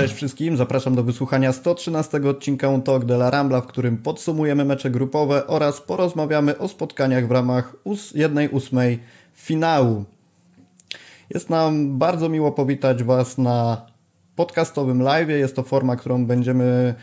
Cześć wszystkim, zapraszam do wysłuchania 113 odcinka Talk de la Rambla, w którym podsumujemy mecze grupowe oraz porozmawiamy o spotkaniach w ramach jednej ósmej finału. Jest nam bardzo miło powitać Was na podcastowym live. Jest to forma, którą będziemy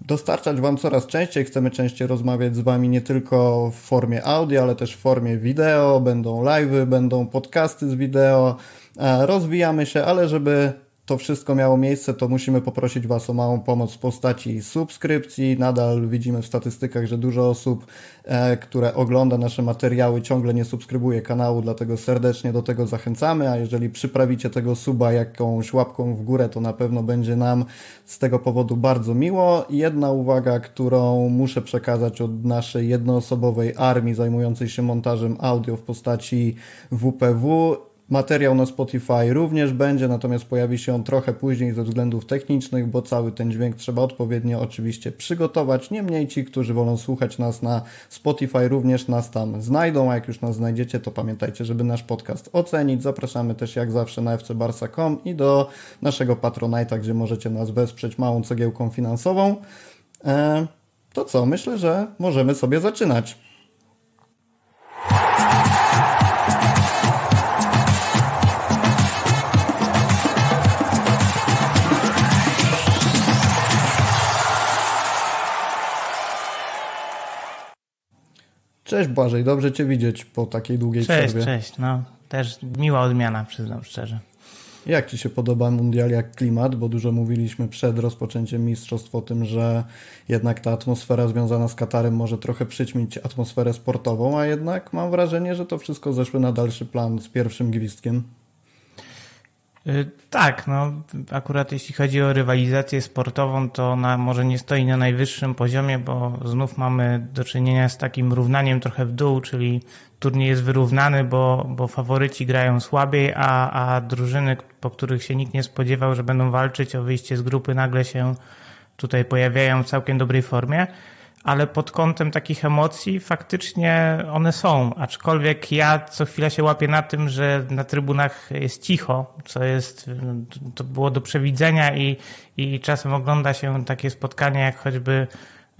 dostarczać Wam coraz częściej. Chcemy częściej rozmawiać z Wami nie tylko w formie audio, ale też w formie wideo. Będą live'y, będą podcasty z wideo. E, rozwijamy się, ale żeby to wszystko miało miejsce, to musimy poprosić Was o małą pomoc w postaci subskrypcji. Nadal widzimy w statystykach, że dużo osób, e, które ogląda nasze materiały, ciągle nie subskrybuje kanału, dlatego serdecznie do tego zachęcamy. A jeżeli przyprawicie tego suba jakąś łapką w górę, to na pewno będzie nam z tego powodu bardzo miło. Jedna uwaga, którą muszę przekazać od naszej jednoosobowej armii zajmującej się montażem audio w postaci WPW Materiał na Spotify również będzie, natomiast pojawi się on trochę później ze względów technicznych, bo cały ten dźwięk trzeba odpowiednio oczywiście przygotować. Niemniej ci, którzy wolą słuchać nas na Spotify, również nas tam znajdą, a jak już nas znajdziecie, to pamiętajcie, żeby nasz podcast ocenić. Zapraszamy też jak zawsze na fcbarsa.com i do naszego Patronite'a, gdzie możecie nas wesprzeć małą cegiełką finansową. Eee, to co? Myślę, że możemy sobie zaczynać. Cześć Błażej, dobrze Cię widzieć po takiej długiej cześć, przerwie. Cześć, cześć. No, też miła odmiana, przyznam szczerze. Jak Ci się podoba mundial, jak klimat? Bo dużo mówiliśmy przed rozpoczęciem mistrzostw o tym, że jednak ta atmosfera związana z Katarem może trochę przyćmić atmosferę sportową, a jednak mam wrażenie, że to wszystko zeszły na dalszy plan z pierwszym gwizdkiem. Y, tak, no akurat jeśli chodzi o rywalizację sportową, to ona może nie stoi na najwyższym poziomie, bo znów mamy do czynienia z takim równaniem trochę w dół, czyli turniej jest wyrównany, bo, bo faworyci grają słabiej, a, a drużyny, po których się nikt nie spodziewał, że będą walczyć o wyjście z grupy, nagle się tutaj pojawiają w całkiem dobrej formie ale pod kątem takich emocji faktycznie one są. Aczkolwiek ja co chwila się łapię na tym, że na trybunach jest cicho, co jest, to było do przewidzenia i, i czasem ogląda się takie spotkania, jak choćby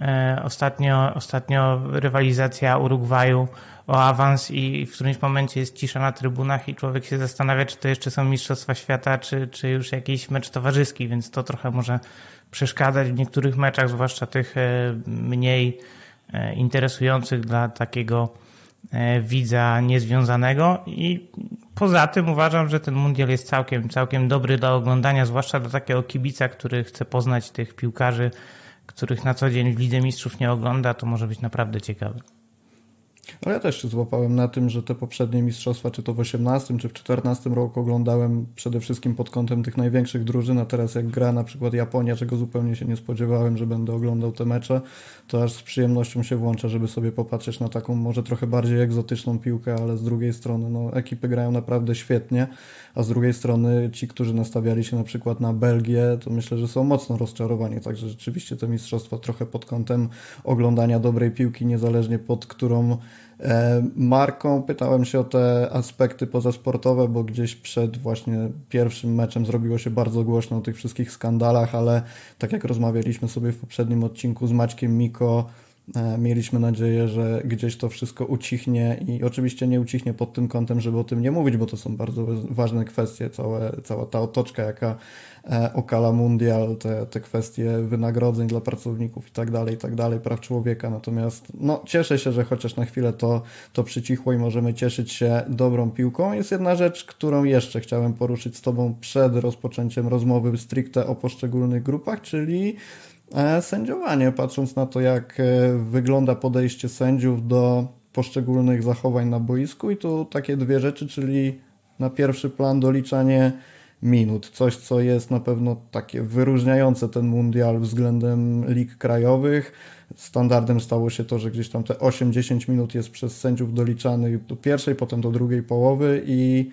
e, ostatnio, ostatnio rywalizacja Urugwaju o awans i w którymś momencie jest cisza na trybunach i człowiek się zastanawia, czy to jeszcze są Mistrzostwa Świata, czy, czy już jakiś mecz towarzyski, więc to trochę może przeszkadzać w niektórych meczach, zwłaszcza tych e, mniej e, interesujących dla takiego e, widza niezwiązanego i poza tym uważam, że ten mundial jest całkiem, całkiem dobry do oglądania, zwłaszcza dla takiego kibica, który chce poznać tych piłkarzy, których na co dzień w Lidze Mistrzów nie ogląda, to może być naprawdę ciekawy. No ja też się złapałem na tym, że te poprzednie mistrzostwa, czy to w 18 czy w 14 roku oglądałem przede wszystkim pod kątem tych największych drużyn, a teraz jak gra na przykład Japonia, czego zupełnie się nie spodziewałem, że będę oglądał te mecze, to aż z przyjemnością się włączę, żeby sobie popatrzeć na taką może trochę bardziej egzotyczną piłkę, ale z drugiej strony no, ekipy grają naprawdę świetnie, a z drugiej strony ci, którzy nastawiali się na przykład na Belgię, to myślę, że są mocno rozczarowani, także rzeczywiście te mistrzostwa trochę pod kątem oglądania dobrej piłki, niezależnie pod którą E, marką. Pytałem się o te aspekty pozasportowe, bo gdzieś przed właśnie pierwszym meczem zrobiło się bardzo głośno o tych wszystkich skandalach, ale tak jak rozmawialiśmy sobie w poprzednim odcinku z Maćkiem Miko, mieliśmy nadzieję, że gdzieś to wszystko ucichnie i oczywiście nie ucichnie pod tym kątem, żeby o tym nie mówić, bo to są bardzo ważne kwestie, całe, cała ta otoczka, jaka E, Okala Mundial, te, te kwestie wynagrodzeń dla pracowników i tak dalej, i tak dalej, praw człowieka. Natomiast no, cieszę się, że chociaż na chwilę to, to przycichło i możemy cieszyć się dobrą piłką. Jest jedna rzecz, którą jeszcze chciałem poruszyć z Tobą przed rozpoczęciem rozmowy stricte o poszczególnych grupach, czyli e, sędziowanie. Patrząc na to, jak e, wygląda podejście sędziów do poszczególnych zachowań na boisku i tu takie dwie rzeczy, czyli na pierwszy plan doliczanie minut. Coś, co jest na pewno takie wyróżniające ten mundial względem lig krajowych. Standardem stało się to, że gdzieś tam te 8-10 minut jest przez sędziów doliczanych do pierwszej, potem do drugiej połowy i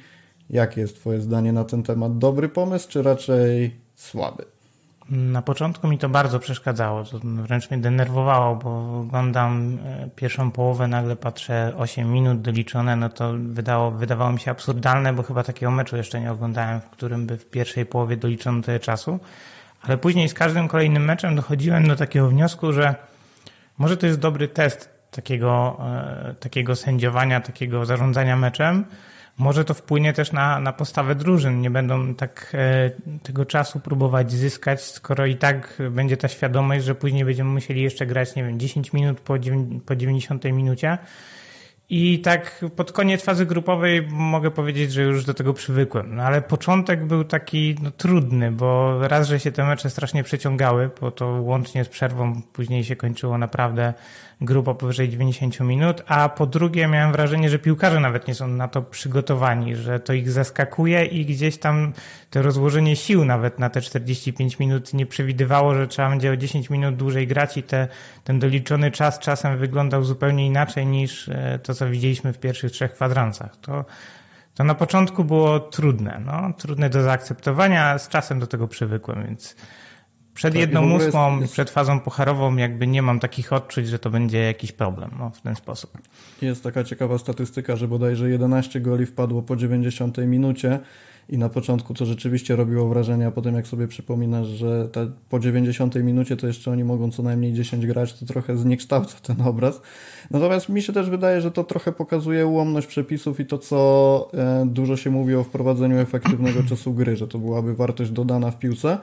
jakie jest Twoje zdanie na ten temat? Dobry pomysł, czy raczej słaby? Na początku mi to bardzo przeszkadzało, to wręcz mnie denerwowało, bo oglądam e, pierwszą połowę, nagle patrzę 8 minut doliczone, no to wydało, wydawało mi się absurdalne, bo chyba takiego meczu jeszcze nie oglądałem, w którym by w pierwszej połowie doliczono tyle czasu. ale później z każdym kolejnym meczem dochodziłem do takiego wniosku, że może to jest dobry test takiego, e, takiego sędziowania, takiego zarządzania meczem. Może to wpłynie też na, na postawę drużyn. Nie będą tak e, tego czasu próbować zyskać, skoro i tak będzie ta świadomość, że później będziemy musieli jeszcze grać, nie wiem, 10 minut po, po 90 minucie i tak pod koniec fazy grupowej mogę powiedzieć, że już do tego przywykłem. No ale początek był taki no, trudny, bo raz, że się te mecze strasznie przeciągały, bo to łącznie z przerwą później się kończyło naprawdę grupa powyżej 90 minut, a po drugie miałem wrażenie, że piłkarze nawet nie są na to przygotowani, że to ich zaskakuje i gdzieś tam to rozłożenie sił nawet na te 45 minut nie przewidywało, że trzeba będzie o 10 minut dłużej grać i te, ten doliczony czas czasem wyglądał zupełnie inaczej niż e, to, co widzieliśmy w pierwszych trzech kwadransach. To, to na początku było trudne, no, trudne do zaakceptowania, z czasem do tego przywykłem, więc przed tak, jedną ósmą jest, przed fazą pucharową jakby nie mam takich odczuć, że to będzie jakiś problem no, w ten sposób. Jest taka ciekawa statystyka, że bodajże 11 goli wpadło po 90 minucie i na początku to rzeczywiście robiło wrażenie, a potem jak sobie przypominasz, że te, po 90 minucie to jeszcze oni mogą co najmniej 10 grać, to trochę zniekształca ten obraz. Natomiast mi się też wydaje, że to trochę pokazuje ułomność przepisów i to, co e, dużo się mówi o wprowadzeniu efektywnego czasu gry, że to byłaby wartość dodana w piłce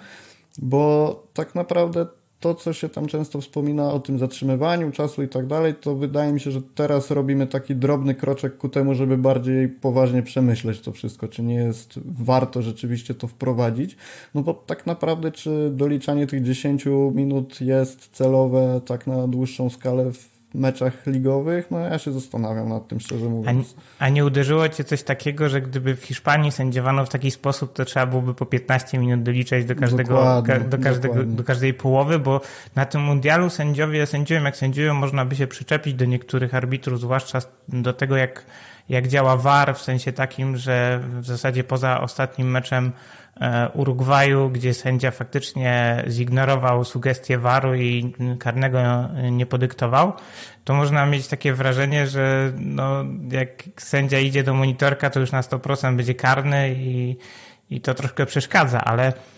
bo tak naprawdę to, co się tam często wspomina o tym zatrzymywaniu czasu i tak dalej, to wydaje mi się, że teraz robimy taki drobny kroczek ku temu, żeby bardziej poważnie przemyśleć to wszystko, czy nie jest warto rzeczywiście to wprowadzić. No bo tak naprawdę, czy doliczanie tych 10 minut jest celowe tak na dłuższą skalę w meczach ligowych, no ja się zastanawiam nad tym, szczerze mówiąc. A, a, nie uderzyło cię coś takiego, że gdyby w Hiszpanii sędziowano w taki sposób, to trzeba byłoby po 15 minut doliczać do każdego, dokładnie, do, każdego do każdej połowy, bo na tym mundialu sędziowie sędziują jak sędziują, można by się przyczepić do niektórych arbitrów, zwłaszcza do tego jak, jak działa VAR, w sensie takim, że w zasadzie poza ostatnim meczem Urugwaju, gdzie sędzia faktycznie zignorował sugestie waru i karnego nie podyktował, to można mieć takie wrażenie, że no, jak sędzia idzie do monitorka, to już na 100% będzie karny i, i to troszkę przeszkadza, ale E,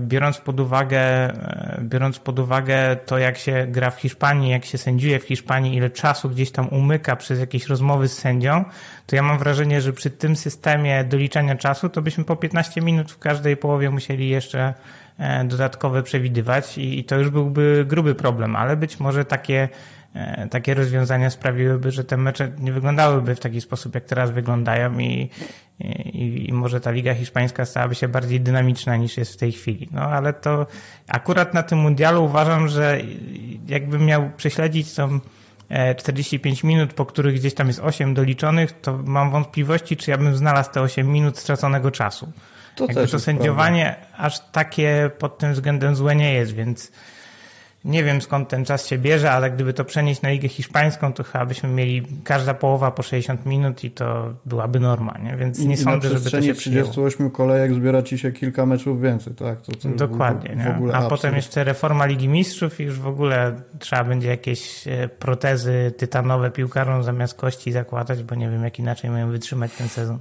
biorąc pod uwagę, e, biorąc pod uwagę to, jak się gra w Hiszpanii, jak się sędziuje w Hiszpanii, ile czasu gdzieś tam umyka przez jakieś rozmowy z sędzią, to ja mam wrażenie, że przy tym systemie doliczania czasu, to byśmy po 15 minut w każdej połowie musieli jeszcze e, dodatkowe przewidywać i to już byłby gruby problem, ale być może takie E, takie rozwiązania sprawiłyby, że te mecze nie wyglądałyby w taki sposób, jak teraz wyglądają i, i, i, może ta Liga Hiszpańska stałaby się bardziej dynamiczna niż jest w tej chwili. No ale to akurat na tym mundialu uważam, że jakbym miał prześledzić tą 45 e, minut, po których gdzieś tam jest 8 doliczonych, to mam wątpliwości, czy ja bym znalazł te 8 minut straconego czasu. To Jakby to sędziowanie prawda. aż takie pod tym względem złe nie jest, więc nie wiem skąd ten czas się bierze, ale gdyby to przenieść na Ligę Hiszpańską, to chyba byśmy mieli każda połowa po 60 minut i to byłaby norma, nie? więc nie I sądzę, żeby to się 38 kolejek zbiera ci się kilka meczów więcej, tak? To, to Dokładnie, w, w A absurd. potem jeszcze reforma Ligi Mistrzów i już w ogóle trzeba będzie jakieś e, protezy tytanowe piłkarom zamiast kości zakładać, bo nie wiem jak inaczej mają wytrzymać ten sezon.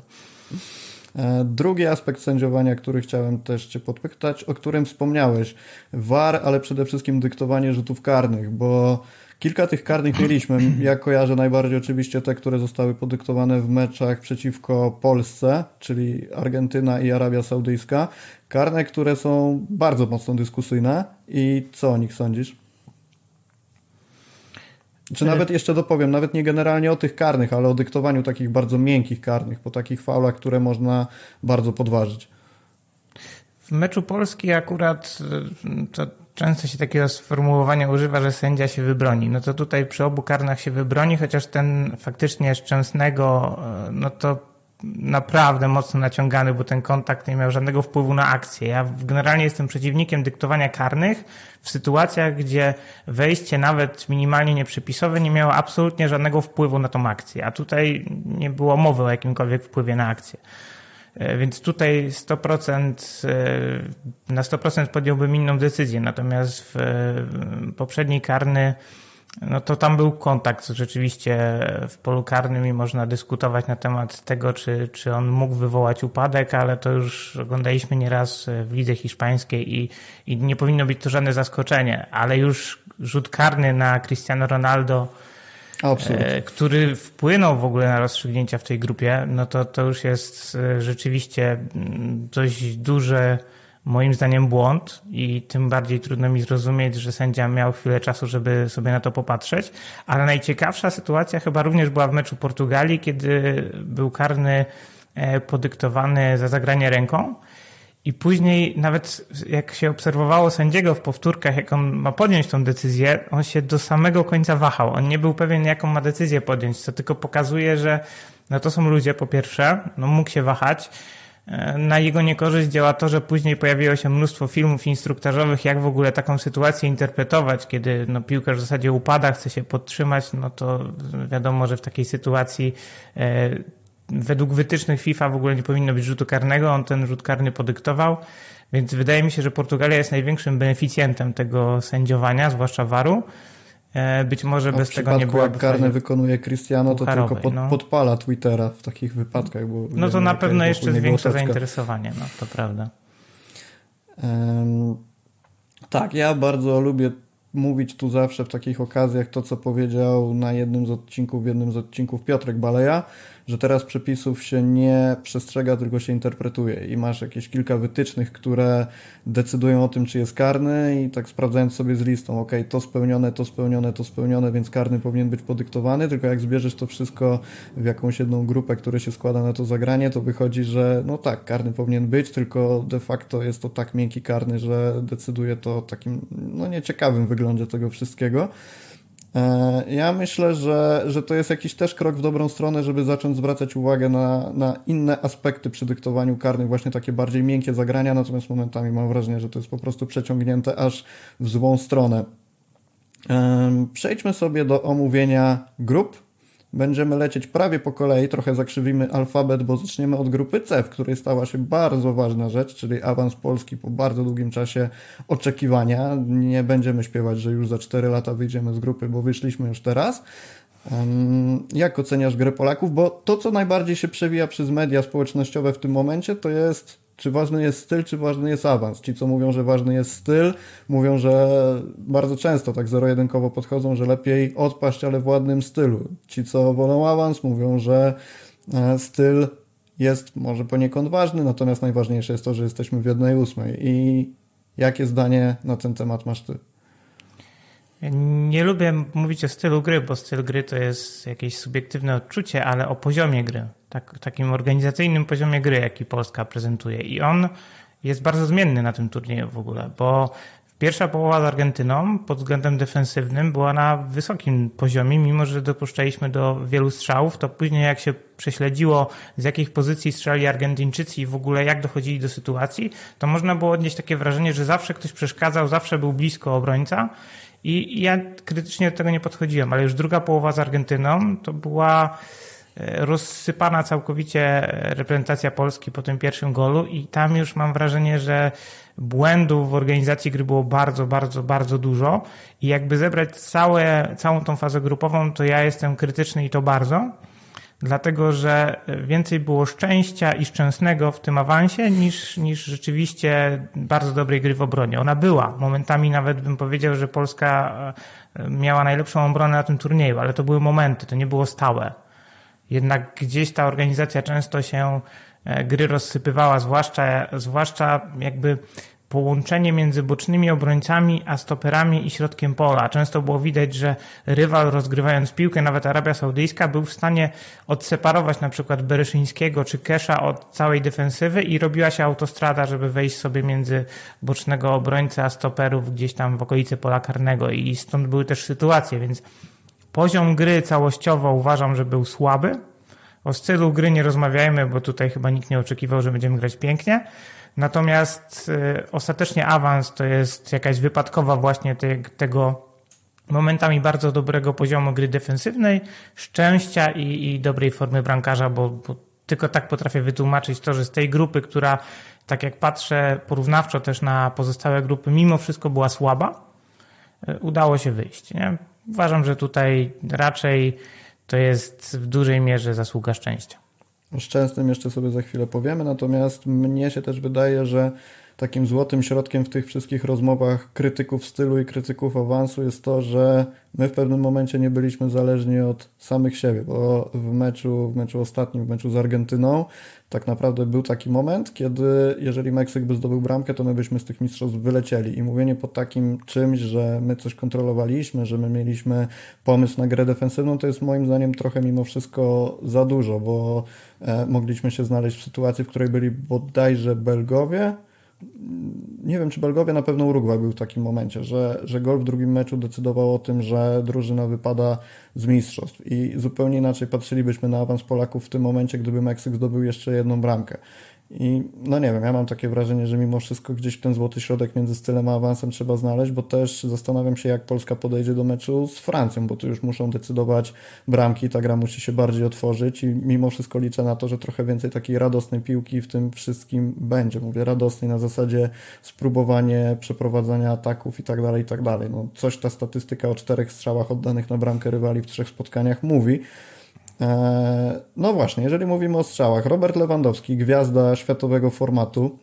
E, drugi aspekt sędziowania, który chciałem też Cię podpytać, o którym wspomniałeś. VAR, ale przede wszystkim dyktowanie rzutów karnych, bo kilka tych karnych mieliśmy. Ja kojarzę najbardziej oczywiście te, które zostały podyktowane w meczach przeciwko Polsce, czyli Argentyna i Arabia Saudyjska. Karne, które są bardzo mocno dyskusyjne. I co o nich sądzisz? Czy nawet jeszcze dopowiem, nawet nie generalnie o tych karnych, ale o dyktowaniu takich bardzo miękkich karnych, po takich faulach, które można bardzo podważyć. W meczu Polski akurat y, to często się takiego sformułowania używa, że sędzia się wybroni. No to tutaj przy obu karnach się wybroni, chociaż ten faktycznie Szczęsnego, y, no to naprawdę mocno naciągany, bo ten kontakt nie miał żadnego wpływu na akcję. Ja generalnie jestem przeciwnikiem dyktowania karnych w sytuacjach, gdzie wejście nawet minimalnie nieprzypisowe nie miało absolutnie żadnego wpływu na tą akcję, a tutaj nie było mowy o jakimkolwiek wpływie na akcję. E, więc tutaj 100%, e, na 100% podjąłbym inną decyzję. Natomiast w poprzedniej karny no to tam był kontakt rzeczywiście w polu karnym i można dyskutować na temat tego, czy, czy on mógł wywołać upadek, ale to już oglądaliśmy nieraz w lidze hiszpańskiej i, i nie powinno być to żadne zaskoczenie, ale już rzut karny na Cristiano Ronaldo, Absolutnie. e, który wpłynął w ogóle na rozstrzygnięcia w tej grupie, no to, to już jest e, rzeczywiście mm, dość duże moim zdaniem błąd i tym bardziej trudno mi zrozumieć, że sędzia miał chwilę czasu, żeby sobie na to popatrzeć. Ale najciekawsza sytuacja chyba również była w meczu Portugalii, kiedy był karny e, podyktowany za zagranie ręką. I później nawet jak się obserwowało sędziego w powtórkach, jak on ma podjąć tą decyzję, on się do samego końca wahał. On nie był pewien, jaką ma decyzję podjąć, co tylko pokazuje, że no to są ludzie po pierwsze, no mógł się wahać, na jego niekorzyść działa to, że później pojawiło się mnóstwo filmów instruktażowych, jak w ogóle taką sytuację interpretować, kiedy no, piłkarz w zasadzie upada, chce się podtrzymać, no to wiadomo, że w takiej sytuacji e, według wytycznych FIFA w ogóle nie powinno być rzutu karnego, on ten rzut karny podyktował, więc wydaje mi się, że Portugalia jest największym beneficjentem tego sędziowania, zwłaszcza waru. E, być może bez tego nie byłoby jak karne wykonuje Cristiano, to tylko pod, no. podpala Twittera w takich wypadkach. Bo No to na pewno jeszcze zwiększa zainteresowanie, no to prawda. Em, tak, ja bardzo lubię mówić tu zawsze w takich okazjach to, co powiedział na jednym z odcinków, w jednym z odcinków Piotrek Baleja, że teraz przepisów się nie przestrzega, tylko się interpretuje i masz jakieś kilka wytycznych, które decydują o tym, czy jest karny i tak sprawdzając sobie z listą, ok, to spełnione, to spełnione, to spełnione, więc karny powinien być podyktowany, tylko jak zbierzesz to wszystko w jakąś jedną grupę, która się składa na to zagranie, to wychodzi, że no tak, karny powinien być, tylko de facto jest to tak miękki karny, że decyduje to o takim no nieciekawym wyglądzie tego wszystkiego. E, Ja myślę, że, że to jest jakiś też krok w dobrą stronę, żeby zacząć zwracać uwagę na, na inne aspekty przy dyktowaniu karnych, właśnie takie bardziej miękkie zagrania, natomiast momentami mam wrażenie, że to jest po prostu przeciągnięte aż w złą stronę. Przejdźmy sobie do omówienia grup. Będziemy lecieć prawie po kolei, trochę zakrzywimy alfabet, bo zaczniemy od grupy C, w której stała się bardzo ważna rzecz, czyli awans Polski po bardzo długim czasie oczekiwania. Nie będziemy śpiewać, że już za 4 lata wyjdziemy z grupy, bo wyszliśmy już teraz. Jak oceniasz grę Polaków? Bo to, co najbardziej się przewija przez media społecznościowe w tym momencie, to jest czy ważny jest styl, czy ważny jest awans. Ci, co mówią, że ważny jest styl, mówią, że bardzo często tak zero-jedynkowo podchodzą, że lepiej odpaść, ale w ładnym stylu. Ci, co wolą awans, mówią, że e, styl jest może poniekąd ważny, natomiast najważniejsze jest to, że jesteśmy w jednej ósmej. I jakie zdanie na ten temat masz ty? Nie lubię mówić o stylu gry, bo styl gry to jest jakieś subiektywne odczucie, ale o poziomie gry, tak, takim organizacyjnym poziomie gry, jaki Polska prezentuje. I on jest bardzo zmienny na tym turnieju w ogóle, bo pierwsza połowa z Argentyną pod względem defensywnym była na wysokim poziomie, mimo że dopuszczaliśmy do wielu strzałów, to później jak się prześledziło z jakich pozycji strzelali Argentyńczycy i w ogóle jak dochodzili do sytuacji, to można było odnieść takie wrażenie, że zawsze ktoś przeszkadzał, zawsze był blisko obrońca i ja krytycznie do tego nie podchodziłem, ale już druga połowa z Argentyną to była rozsypana całkowicie reprezentacja Polski po tym pierwszym golu i tam już mam wrażenie, że błędów w organizacji gry było bardzo, bardzo, bardzo dużo i jakby zebrać całe, całą tą fazę grupową, to ja jestem krytyczny i to bardzo, dlatego że więcej było szczęścia i szczęsnego w tym awansie niż, niż rzeczywiście bardzo dobrej gry w obronie. Ona była. Momentami nawet bym powiedział, że Polska e, miała najlepszą obronę na tym turnieju, ale to były momenty, to nie było stałe. Jednak gdzieś ta organizacja często się e, gry rozsypywała, zwłaszcza, zwłaszcza jakby połączenie między bocznymi obrońcami a stoperami i środkiem pola. Często było widać, że rywal rozgrywając piłkę, nawet Arabia Saudyjska, był w stanie odseparować na przykład Bereszyńskiego czy Kesza od całej defensywy i robiła się autostrada, żeby wejść sobie między bocznego obrońcę a stoperów gdzieś tam w okolicy pola karnego i stąd były też sytuacje, więc poziom gry całościowo uważam, że był słaby. O stylu gry nie rozmawiajmy, bo tutaj chyba nikt nie oczekiwał, że będziemy grać pięknie. Natomiast y, ostatecznie awans to jest jakaś wypadkowa właśnie te, tego momentami bardzo dobrego poziomu gry defensywnej, szczęścia i, i dobrej formy brankarza, bo, bo tylko tak potrafię wytłumaczyć to, że z tej grupy, która tak jak patrzę porównawczo też na pozostałe grupy, mimo wszystko była słaba, y, udało się wyjść. Nie? Uważam, że tutaj raczej to jest w dużej mierze zasługa szczęścia. O jeszcze sobie za chwilę powiemy, natomiast mnie się też wydaje, że takim złotym środkiem w tych wszystkich rozmowach krytyków stylu i krytyków awansu jest to, że my w pewnym momencie nie byliśmy zależni od samych siebie, bo w meczu, w meczu ostatnim, w meczu z Argentyną, tak naprawdę był taki moment, kiedy jeżeli Meksyk by zdobył bramkę, to my byśmy z tych mistrzostw wylecieli. I mówienie po takim czymś, że my coś kontrolowaliśmy, że my mieliśmy pomysł na grę defensywną, to jest moim zdaniem trochę mimo wszystko za dużo, bo e, mogliśmy się znaleźć w sytuacji, w której byli bodajże Belgowie, nie wiem, czy Belgowie, na pewno Urugwaj był w takim momencie, że, że gol w drugim meczu decydował o tym, że drużyna wypada z mistrzostw i zupełnie inaczej patrzylibyśmy na awans Polaków w tym momencie, gdyby Meksyk zdobył jeszcze jedną bramkę. I no nie wiem, ja mam takie wrażenie, że mimo wszystko gdzieś ten złoty środek między stylem a awansem trzeba znaleźć, bo też zastanawiam się, jak Polska podejdzie do meczu z Francją, bo tu już muszą decydować bramki, ta gra musi się bardziej otworzyć i mimo wszystko liczę na to, że trochę więcej takiej radosnej piłki w tym wszystkim będzie. Mówię radosnej na zasadzie spróbowanie przeprowadzania ataków i tak dalej, i tak dalej. No coś ta statystyka o czterech strzałach oddanych na bramkę rywali w trzech spotkaniach mówi, no właśnie, jeżeli mówimy o strzałach, Robert Lewandowski, gwiazda światowego formatu,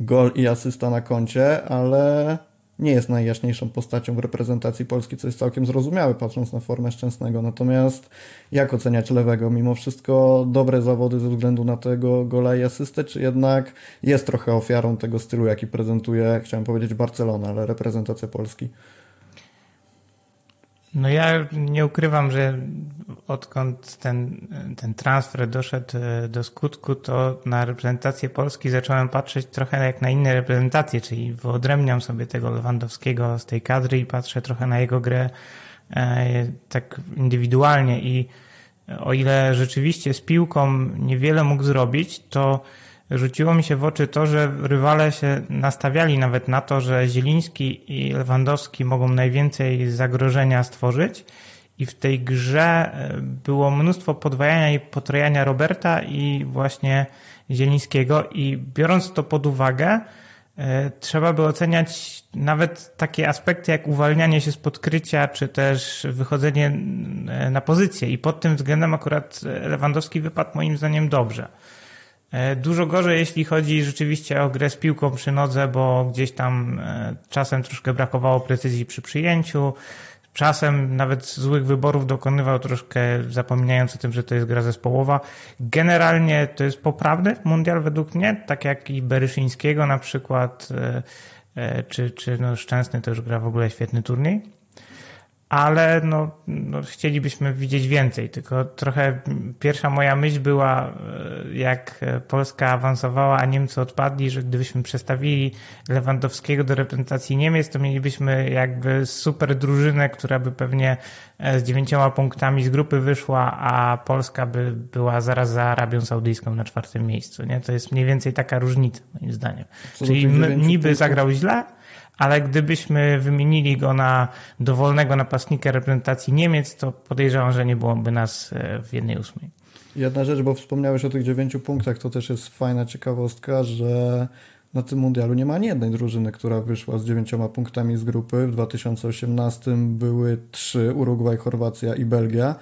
gol i asysta na koncie, ale nie jest najjaśniejszą postacią w reprezentacji Polski, co jest całkiem zrozumiałe, patrząc na formę Szczęsnego. Natomiast jak oceniać Lewego? Mimo wszystko dobre zawody ze względu na tego gola i asystę, czy jednak jest trochę ofiarą tego stylu, jaki prezentuje, chciałem powiedzieć Barcelona, ale reprezentacja Polski? No ja nie ukrywam, że odkąd ten, ten transfer doszedł e, do skutku, to na reprezentację Polski zacząłem patrzeć trochę jak na inne reprezentacje, czyli wyodrębniam sobie tego Lewandowskiego z tej kadry i patrzę trochę na jego grę e, tak indywidualnie i o ile rzeczywiście z piłką niewiele mógł zrobić, to rzuciło mi się w oczy to, że rywale się nastawiali nawet na to, że Zieliński i Lewandowski mogą najwięcej zagrożenia stworzyć. I w tej grze e, było mnóstwo podwajania i potrojania Roberta i właśnie Zielińskiego. I biorąc to pod uwagę, e, trzeba by oceniać nawet takie aspekty jak uwalnianie się z podkrycia, czy też wychodzenie e, na pozycję. I pod tym względem akurat Lewandowski wypadł moim zdaniem dobrze. E, dużo gorzej, jeśli chodzi rzeczywiście o grę z piłką przy nodze, bo gdzieś tam e, czasem troszkę brakowało precyzji przy przyjęciu. Czasem nawet złych wyborów dokonywał troszkę zapominając o tym, że to jest gra zespołowa. Generalnie to jest poprawny mundial według mnie, tak jak i Beryszyńskiego na przykład, e, czy, czy no Szczęsny to już gra w ogóle świetny turniej ale no, no, chcielibyśmy widzieć więcej. Tylko trochę pierwsza moja myśl była, e, jak Polska awansowała, a Niemcy odpadli, że gdybyśmy przestawili Lewandowskiego do reprezentacji Niemiec, to mielibyśmy jakby super drużynę, która by pewnie e, z dziewięcioma punktami z grupy wyszła, a Polska by była zaraz za Arabią Saudyjską na czwartym miejscu. Nie? To jest mniej więcej taka różnica, moim zdaniem. Co Czyli niby punktów? zagrał źle, ale gdybyśmy wymienili go na dowolnego napastnika reprezentacji Niemiec, to podejrzewam, że nie byłoby nas e, w jednej ósmej. Jedna rzecz, bo wspomniałeś o tych dziewięciu punktach, to też jest fajna ciekawostka, że na tym mundialu nie ma ani jednej drużyny, która wyszła z dziewięcioma punktami z grupy. W 2018 były trzy, Urugwaj, Chorwacja i Belgia.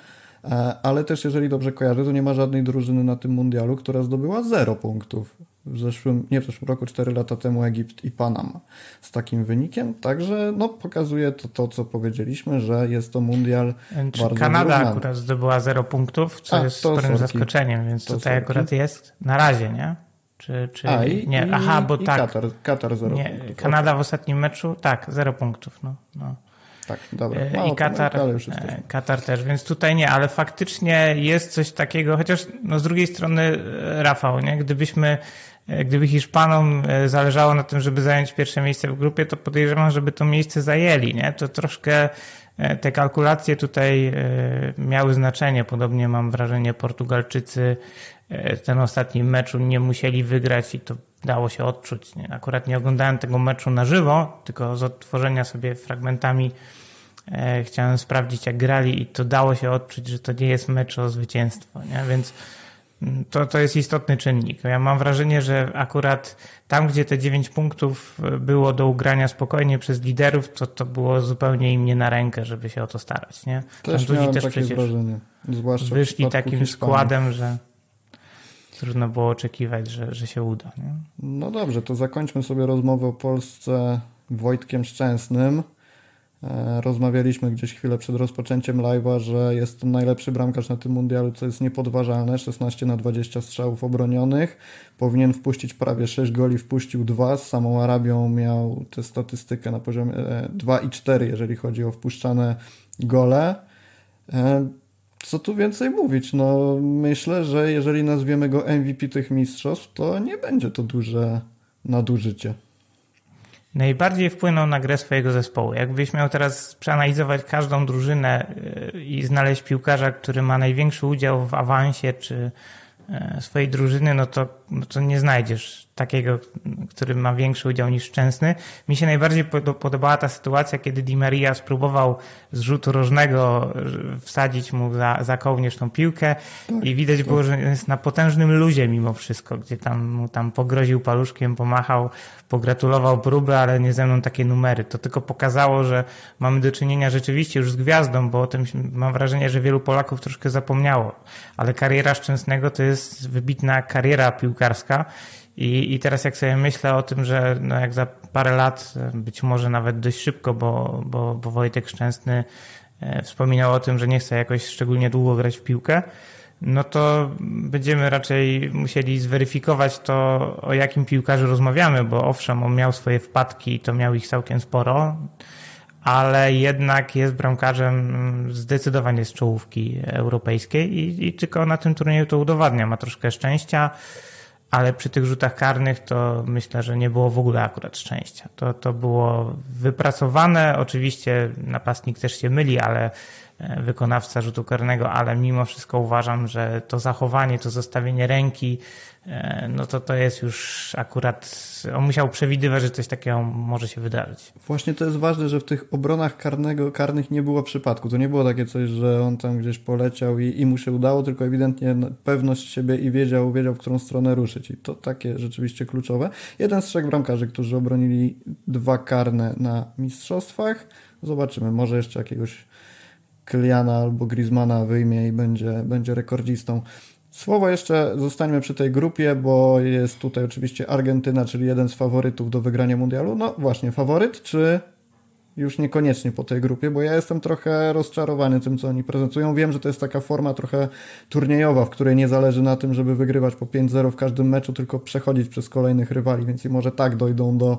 E, ale też, jeżeli dobrze kojarzę, to nie ma żadnej drużyny na tym mundialu, która zdobyła zero punktów w zeszłym, nie w zeszłym roku, 4 lata temu Egipt i Panama z takim wynikiem. Także no, pokazuje to, to, co powiedzieliśmy, że jest to mundial Czy bardzo Kanada wyrównany. akurat zdobyła 0 punktów, co A, jest sporym sorki. zaskoczeniem, więc to tutaj sorki. akurat jest na razie, nie? Czy, czy A, i, nie? Aha, bo i tak. Katar, Katar 0 nie, punktów. Kanada w ostatnim meczu, tak, 0 punktów. No, no. Tak, dobra. E, I Katar, e, Katar też, więc tutaj nie, ale faktycznie jest coś takiego, chociaż no z drugiej strony e, Rafał, nie? Gdybyśmy gdyby Hiszpanom e, zależało na tym, żeby zająć pierwsze miejsce w grupie, to podejrzewam, żeby to miejsce zajęli, nie? To troszkę e, te kalkulacje tutaj miały znaczenie. Podobnie mam wrażenie, Portugalczycy ten ostatni meczu nie musieli wygrać i to dało się odczuć. Nie? Akurat nie oglądałem tego meczu na żywo, tylko z odtworzenia sobie fragmentami chciałem sprawdzić, jak grali i to dało się odczuć, że to nie jest mecz o zwycięstwo. Nie? Więc to, to jest istotny czynnik. Ja mam wrażenie, że akurat tam, gdzie te 9 punktów było do ugrania spokojnie przez liderów, to to było zupełnie im nie na rękę, żeby się o to starać. Nie? Też miałem też takie wrażenie. Wyszli takim Hiszpanii. składem, że trudno było oczekiwać, że, że się uda. Nie? No dobrze, to zakończmy sobie rozmowę o Polsce Wojtkiem Szczęsnym. E, rozmawialiśmy gdzieś chwilę przed rozpoczęciem live'a, że jest to najlepszy bramkarz na tym mundialu, co jest niepodważalne. 16 na 20 strzałów obronionych. Powinien wpuścić prawie 6 goli, wpuścił 2. Z samą Arabią miał tę statystykę na poziomie 2 e, i 4, jeżeli chodzi o wpuszczane gole. E, co tu więcej mówić? No, myślę, że jeżeli nazwiemy go MVP tych mistrzostw, to nie będzie to duże nadużycie najbardziej wpłynął na grę swojego zespołu. Jakbyś miał teraz przeanalizować każdą drużynę y, i znaleźć piłkarza, który ma największy udział w awansie czy e, swojej drużyny, no to, to nie znajdziesz takiego, który ma większy udział niż Szczęsny. Mi się najbardziej podobała ta sytuacja, kiedy Di Maria spróbował z rzutu rożnego wsadzić mu za, za kołnierz tą piłkę tak, i widać tak. było, że jest na potężnym luzie mimo wszystko, gdzie tam mu tam pogroził paluszkiem, pomachał, pogratulował próby, ale nie ze mną takie numery. To tylko pokazało, że mamy do czynienia rzeczywiście już z gwiazdą, bo o tym mam wrażenie, że wielu Polaków troszkę zapomniało. Ale kariera Szczęsnego to jest wybitna kariera piłkarska i, I teraz jak sobie myślę o tym, że no jak za parę lat, być może nawet dość szybko, bo, bo, bo Wojtek Szczęsny e, wspominał o tym, że nie chce jakoś szczególnie długo grać w piłkę, no to będziemy raczej musieli zweryfikować to, o jakim piłkarzu rozmawiamy, bo owszem, on miał swoje wpadki i to miał ich całkiem sporo, ale jednak jest bramkarzem zdecydowanie z czołówki europejskiej i, i tylko na tym turnieju to udowadnia. Ma troszkę szczęścia, ale przy tych rzutach karnych to myślę, że nie było w ogóle akurat szczęścia. To, to było wypracowane. Oczywiście napastnik też się myli, ale wykonawca rzutu karnego, ale mimo wszystko uważam, że to zachowanie, to zostawienie ręki, E, no to to jest już akurat, on musiał przewidywać, że coś takiego może się wydarzyć. Właśnie to jest ważne, że w tych obronach karnego, karnych nie było przypadku. To nie było takie coś, że on tam gdzieś poleciał i, i mu się udało, tylko ewidentnie pewność siebie i wiedział, wiedział, w którą stronę ruszyć. I to takie rzeczywiście kluczowe. Jeden z trzech bramkarzy, którzy obronili dwa karne na mistrzostwach. Zobaczymy, może jeszcze jakiegoś Kliana albo Griezmana wyjmie i będzie, będzie rekordzistą. Słowo jeszcze zostańmy przy tej grupie, bo jest tutaj oczywiście Argentyna, czyli jeden z faworytów do wygrania mundialu. No właśnie, faworyt, czy już niekoniecznie po tej grupie, bo ja jestem trochę rozczarowany tym, co oni prezentują. Wiem, że to jest taka forma trochę turniejowa, w której nie zależy na tym, żeby wygrywać po 5-0 w każdym meczu, tylko przechodzić przez kolejnych rywali, więc i może tak dojdą do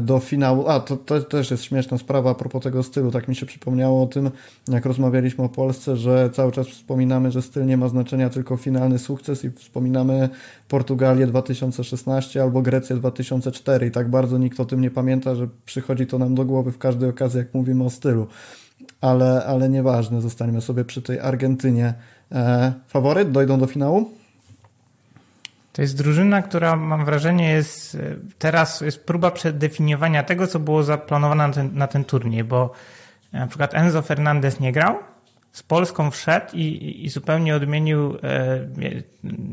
do finału. A, to, to też jest śmieszna sprawa a propos tego stylu. Tak mi się przypomniało o tym, jak rozmawialiśmy o Polsce, że cały czas wspominamy, że styl nie ma znaczenia, tylko finalny sukces i wspominamy Portugalię 2016 albo Grecję 2004 i tak bardzo nikt o tym nie pamięta, że przychodzi to nam do głowy w każdej okazji, jak mówimy o stylu. Ale, ale nieważne, zostańmy sobie przy tej Argentynie. E, faworyt dojdą do finału? To jest drużyna, która mam wrażenie jest teraz jest próba przedefiniowania tego, co było zaplanowane na ten, na ten turniej, bo na przykład Enzo Fernandez nie grał, z Polską wszedł i, i zupełnie odmienił e,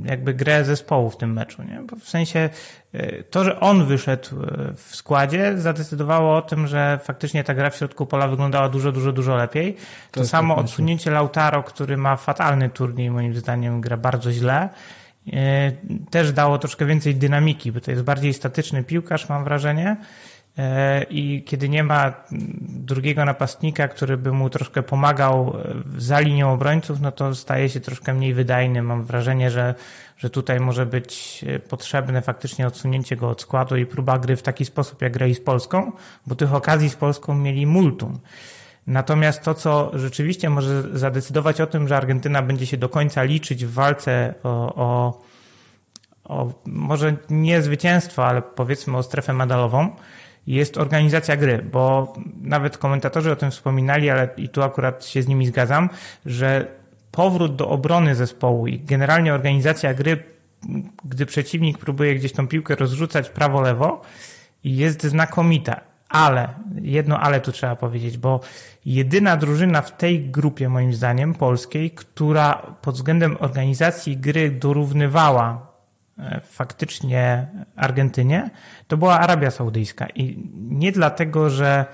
jakby grę zespołu w tym meczu. Nie? Bo w sensie e, to, że on wyszedł e, w składzie zadecydowało o tym, że faktycznie ta gra w środku pola wyglądała dużo, dużo, dużo lepiej. To, to samo odsunięcie Lautaro, który ma fatalny turniej, moim zdaniem gra bardzo źle E, też dało troszkę więcej dynamiki, bo to jest bardziej statyczny piłkarz, mam wrażenie. E, I kiedy nie ma drugiego napastnika, który by mu troszkę pomagał e, za linią obrońców, no to staje się troszkę mniej wydajny. Mam wrażenie, że, że tutaj może być potrzebne faktycznie odsunięcie go od składu i próba gry w taki sposób, jak grali z Polską, bo tych okazji z Polską mieli multum. Natomiast to, co rzeczywiście może zadecydować o tym, że Argentyna będzie się do końca liczyć w walce o, o, o może nie zwycięstwo, ale powiedzmy o strefę medalową, jest organizacja gry, bo nawet komentatorzy o tym wspominali, ale i tu akurat się z nimi zgadzam, że powrót do obrony zespołu i generalnie organizacja gry, gdy przeciwnik próbuje gdzieś tą piłkę rozrzucać prawo-lewo, jest znakomita Ale, jedno ale tu trzeba powiedzieć, bo jedyna drużyna w tej grupie, moim zdaniem, polskiej, która pod względem organizacji gry dorównywała e, faktycznie Argentynie, to była Arabia Saudyjska. I nie dlatego, że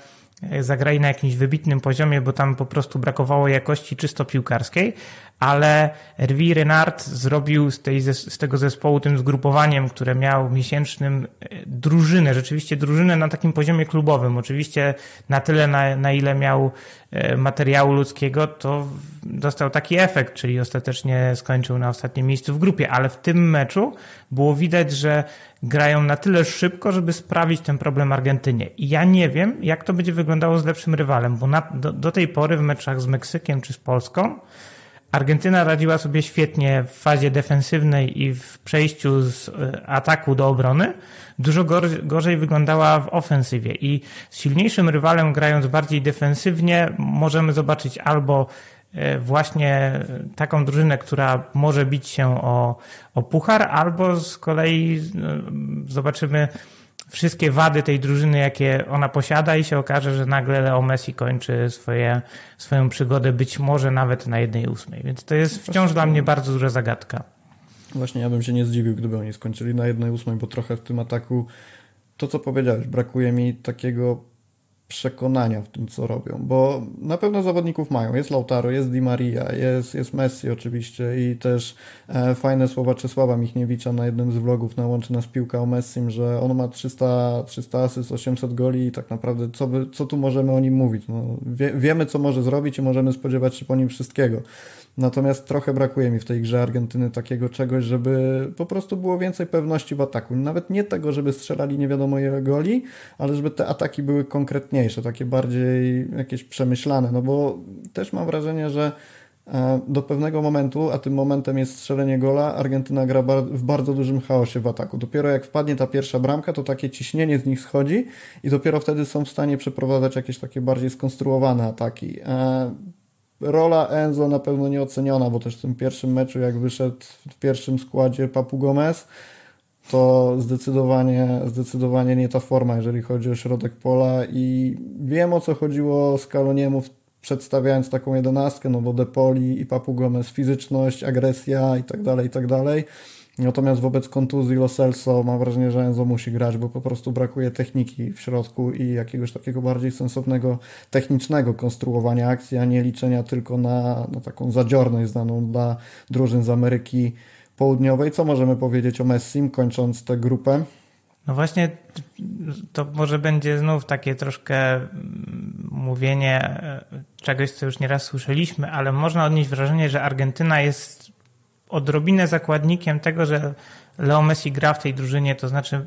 zagrali na jakimś wybitnym poziomie, bo tam po prostu brakowało jakości czysto piłkarskiej, ale Hervé Renard zrobił z, tej, z tego zespołu tym zgrupowaniem, które miał miesięcznym e, drużynę, rzeczywiście drużynę na takim poziomie klubowym. Oczywiście na tyle, na, na ile miał e, materiału ludzkiego, to dostał taki efekt, czyli ostatecznie skończył na ostatnim miejscu w grupie, ale w tym meczu było widać, że grają na tyle szybko, żeby sprawić ten problem Argentynie. I ja nie wiem, jak to będzie wyglądało z lepszym rywalem, bo na, do, do tej pory w meczach z Meksykiem czy z Polską Argentyna radziła sobie świetnie w fazie defensywnej i w przejściu z e, ataku do obrony. Dużo gorzej wyglądała w ofensywie i z silniejszym rywalem grając bardziej defensywnie możemy zobaczyć albo e, właśnie taką drużynę, która może bić się o, o puchar, albo z kolei e, zobaczymy wszystkie wady tej drużyny, jakie ona posiada i się okaże, że nagle Leo Messi kończy swoje, swoją przygodę być może nawet na jednej ósmej. Więc to jest wciąż dla mnie bardzo duża zagadka. Właśnie ja bym się nie zdziwił, gdyby oni skończyli na jednej ósmej, bo trochę w tym ataku to, co powiedziałeś, brakuje mi takiego przekonania w tym, co robią, bo na pewno zawodników mają. Jest Lautaro, jest Di Maria, jest, jest Messi oczywiście i też e, fajne słowa Czesława Michniewicza na jednym z vlogów na Łączy Nas Piłka o Messim, że on ma 300, 300 asyst, 800 goli i tak naprawdę co, co tu możemy o nim mówić? No, wie, wiemy, co może zrobić i możemy spodziewać się po nim wszystkiego. Natomiast trochę brakuje mi w tej grze Argentyny takiego czegoś, żeby po prostu było więcej pewności w ataku. Nawet nie tego, żeby strzelali nie wiadomo ile goli, ale żeby te ataki były konkretniejsze, takie bardziej jakieś przemyślane. No bo też mam wrażenie, że e, do pewnego momentu, a tym momentem jest strzelenie gola, Argentyna gra w bardzo dużym chaosie w ataku. Dopiero jak wpadnie ta pierwsza bramka, to takie ciśnienie z nich schodzi i dopiero wtedy są w stanie przeprowadzać jakieś takie bardziej skonstruowane ataki. Rola Enzo na pewno nieoceniona, bo też w tym pierwszym meczu, jak wyszedł w pierwszym składzie Papu Gomez, to zdecydowanie, zdecydowanie nie ta forma, jeżeli chodzi o środek pola i wiem o co chodziło z Kaloniemu przedstawiając taką jedenastkę, no bo Depoli i Papu Gomez, fizyczność, agresja i tak dalej, i tak dalej. Natomiast wobec kontuzji Lo Celso mam wrażenie, że Enzo musi grać, bo po prostu brakuje techniki w środku i jakiegoś takiego bardziej sensownego, technicznego konstruowania akcji, a nie liczenia tylko na, na taką zadziorność znaną dla drużyn z Ameryki Południowej. Co możemy powiedzieć o Messim, kończąc tę grupę? No właśnie, to może będzie znów takie troszkę mm, mówienie e, czegoś, co już nieraz słyszeliśmy, ale można odnieść wrażenie, że Argentyna jest odrobinę zakładnikiem tego, że Leo Messi gra w tej drużynie, to znaczy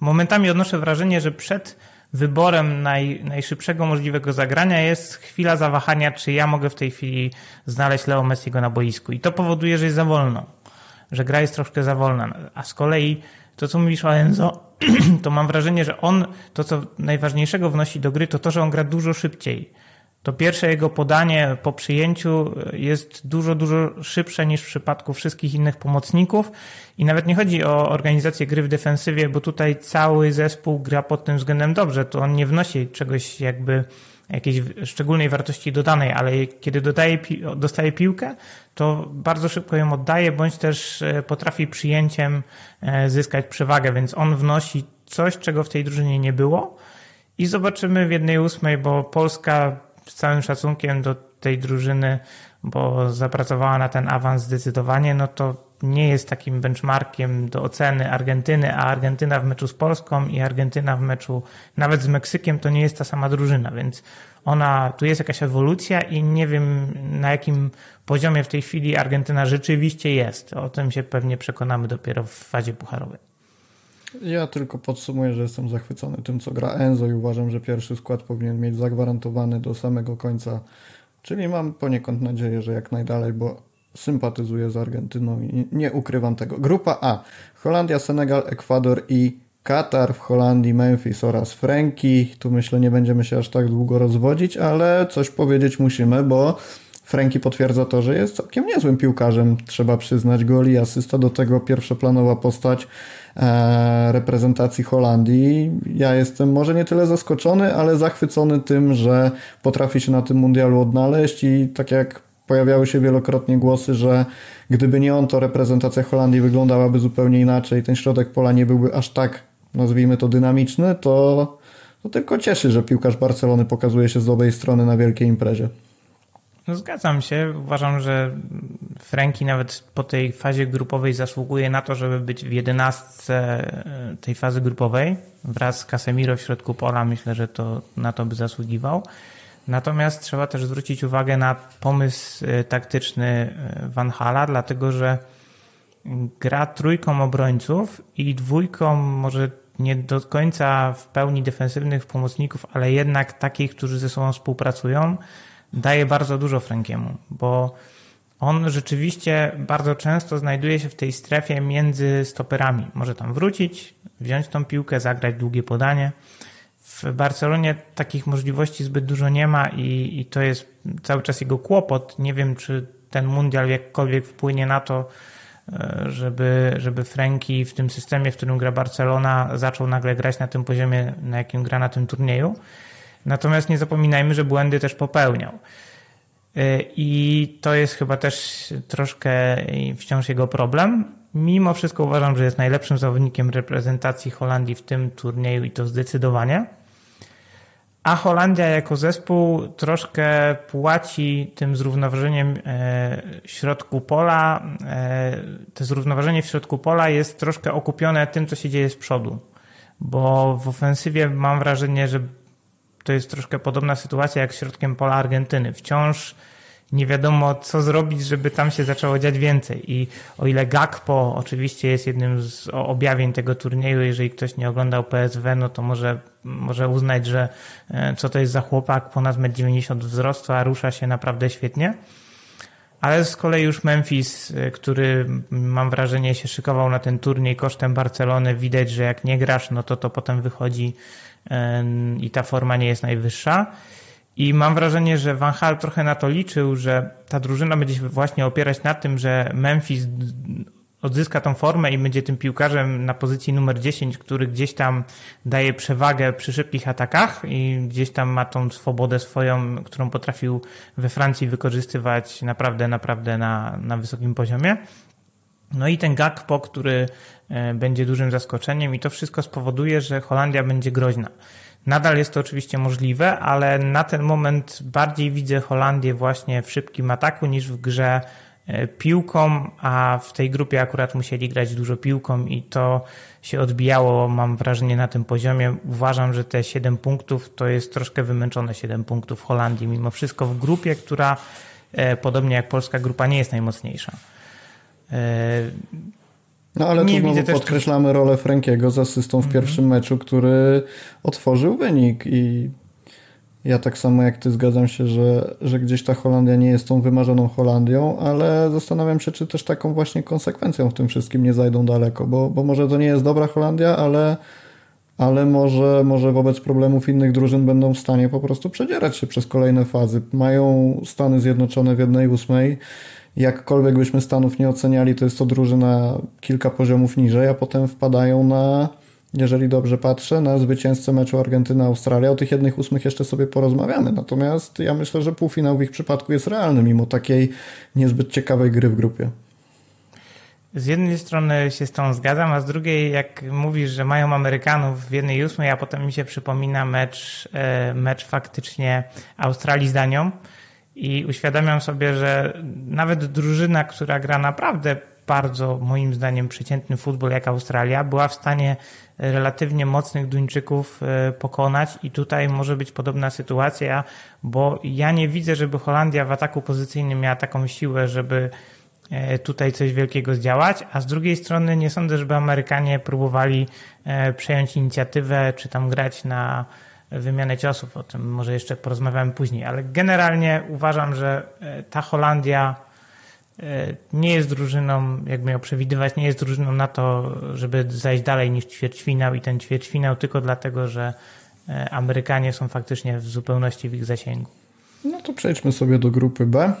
momentami odnoszę wrażenie, że przed wyborem naj, najszybszego możliwego zagrania jest chwila zawahania, czy ja mogę w tej chwili znaleźć Leo Messiego na boisku. I to powoduje, że jest za wolno, że gra jest troszkę za wolna. A z kolei to, co mówisz o Enzo, to mam wrażenie, że on to, co najważniejszego wnosi do gry, to to, że on gra dużo szybciej to pierwsze jego podanie po przyjęciu jest dużo, dużo szybsze niż w przypadku wszystkich innych pomocników. I nawet nie chodzi o organizację gry w defensywie, bo tutaj cały zespół gra pod tym względem dobrze. To on nie wnosi czegoś jakby jakiejś szczególnej wartości dodanej, ale kiedy dodaje, dostaje piłkę, to bardzo szybko ją oddaje, bądź też e, potrafi przyjęciem e, zyskać przewagę, więc on wnosi coś, czego w tej drużynie nie było. I zobaczymy w jednej ósmej, bo Polska z całym szacunkiem do tej drużyny, bo zapracowała na ten awans zdecydowanie, no to nie jest takim benchmarkiem do oceny Argentyny, a Argentyna w meczu z Polską i Argentyna w meczu nawet z Meksykiem to nie jest ta sama drużyna, więc ona, tu jest jakaś ewolucja i nie wiem na jakim poziomie w tej chwili Argentyna rzeczywiście jest. O tym się pewnie przekonamy dopiero w fazie pucharowej. Ja tylko podsumuję, że jestem zachwycony tym, co gra Enzo i uważam, że pierwszy skład powinien mieć zagwarantowany do samego końca. Czyli mam poniekąd nadzieję, że jak najdalej, bo sympatyzuję z Argentyną i nie ukrywam tego. Grupa A. Holandia, Senegal, Ekwador i Katar w Holandii, Memphis oraz Franki. Tu myślę nie będziemy się aż tak długo rozwodzić, ale coś powiedzieć musimy, bo Franki potwierdza to, że jest całkiem niezłym piłkarzem, trzeba przyznać. Goli, asysta, do tego pierwszoplanowa postać reprezentacji Holandii. Ja jestem może nie tyle zaskoczony, ale zachwycony tym, że potrafi się na tym mundialu odnaleźć i tak jak pojawiały się wielokrotnie głosy, że gdyby nie on, to reprezentacja Holandii wyglądałaby zupełnie inaczej. Ten środek pola nie byłby aż tak, nazwijmy to, dynamiczny, to, to tylko cieszy, że piłkarz Barcelony pokazuje się z dobrej strony na wielkiej imprezie. No zgadzam się. Uważam, że Franki nawet po tej fazie grupowej zasługuje na to, żeby być w jedenastce e, tej fazy grupowej wraz z Casemiro w środku pola. Myślę, że to na to by zasługiwał. Natomiast trzeba też zwrócić uwagę na pomysł e, taktyczny e, Van Hala, dlatego że gra trójką obrońców i dwójką może nie do końca w pełni defensywnych pomocników, ale jednak takich, którzy ze sobą współpracują, daje bardzo dużo Frankiemu, bo on rzeczywiście bardzo często znajduje się w tej strefie między stoperami. Może tam wrócić, wziąć tą piłkę, zagrać długie podanie. W Barcelonie takich możliwości zbyt dużo nie ma i, i to jest cały czas jego kłopot. Nie wiem, czy ten mundial jakkolwiek wpłynie na to, e, żeby, żeby Franki w tym systemie, w którym gra Barcelona, zaczął nagle grać na tym poziomie, na jakim gra na tym turnieju. Natomiast nie zapominajmy, że błędy też popełniał. E, I to jest chyba też troszkę wciąż jego problem. Mimo wszystko uważam, że jest najlepszym zawodnikiem reprezentacji Holandii w tym turnieju i to zdecydowanie. A Holandia jako zespół troszkę płaci tym zrównoważeniem e, środku pola. E, to zrównoważenie w środku pola jest troszkę okupione tym, co się dzieje z przodu. Bo w ofensywie mam wrażenie, że to jest troszkę podobna sytuacja jak środkiem pola Argentyny. Wciąż nie wiadomo, co zrobić, żeby tam się zaczęło dziać więcej. I o ile Gakpo oczywiście jest jednym z objawień tego turnieju, jeżeli ktoś nie oglądał PSW, no to może, może uznać, że e, co to jest za chłopak, ponad 1,90 m wzrostu, a rusza się naprawdę świetnie. Ale z kolei już Memphis, e, który mam wrażenie się szykował na ten turniej kosztem Barcelony, widać, że jak nie grasz, no to to potem wychodzi i ta forma nie jest najwyższa. I mam wrażenie, że Van Hal trochę na to liczył, że ta drużyna będzie się właśnie opierać na tym, że Memphis odzyska tą formę i będzie tym piłkarzem na pozycji numer 10, który gdzieś tam daje przewagę przy szybkich atakach i gdzieś tam ma tą swobodę swoją, którą potrafił we Francji wykorzystywać naprawdę, naprawdę na, na wysokim poziomie. No i ten Gakpo, który będzie dużym zaskoczeniem i to wszystko spowoduje, że Holandia będzie groźna. Nadal jest to oczywiście możliwe, ale na ten moment bardziej widzę Holandię właśnie w szybkim ataku niż w grze e, piłką, a w tej grupie akurat musieli grać dużo piłką i to się odbijało, mam wrażenie, na tym poziomie. Uważam, że te 7 punktów to jest troszkę wymęczone 7 punktów Holandii, mimo wszystko w grupie, która e, podobnie jak polska grupa nie jest najmocniejsza. No ale nie tu znowu podkreślamy też... rolę Frankiego z asystą w mhm. pierwszym meczu, który otworzył wynik i ja tak samo jak ty zgadzam się, że, że gdzieś ta Holandia nie jest tą wymarzoną Holandią, ale zastanawiam się, czy też taką właśnie konsekwencją w tym wszystkim nie zajdą daleko, bo, bo może to nie jest dobra Holandia, ale, ale może, może wobec problemów innych drużyn będą w stanie po prostu przedzierać się przez kolejne fazy. Mają Stany Zjednoczone w jednej ósmej, jakkolwiek byśmy Stanów nie oceniali, to jest to drużyna kilka poziomów niżej, a potem wpadają na, jeżeli dobrze patrzę, na zwycięzcę meczu Argentyna-Australia. O tych jednych ósmych jeszcze sobie porozmawiamy. Natomiast ja myślę, że półfinał w ich przypadku jest realny, mimo takiej niezbyt ciekawej gry w grupie. Z jednej strony się z tą zgadzam, a z drugiej, jak mówisz, że mają Amerykanów w jednej ósmej, a potem mi się przypomina mecz, e, mecz faktycznie Australii z Danią, i uświadamiam sobie, że nawet drużyna, która gra naprawdę bardzo, moim zdaniem, przeciętny futbol jak Australia, była w stanie relatywnie mocnych Duńczyków e, pokonać. I tutaj może być podobna sytuacja, bo ja nie widzę, żeby Holandia w ataku pozycyjnym miała taką siłę, żeby e, tutaj coś wielkiego zdziałać, a z drugiej strony nie sądzę, żeby Amerykanie próbowali e, przejąć inicjatywę, czy tam grać na wymianę ciosów, o tym może jeszcze porozmawiamy później, ale generalnie uważam, że e, ta Holandia e, nie jest drużyną, jak miał przewidywać, nie jest drużyną na to, żeby zajść dalej niż ćwierćfinał i ten ćwierćfinał tylko dlatego, że e, Amerykanie są faktycznie w zupełności w ich zasięgu. No to przejdźmy sobie do grupy B,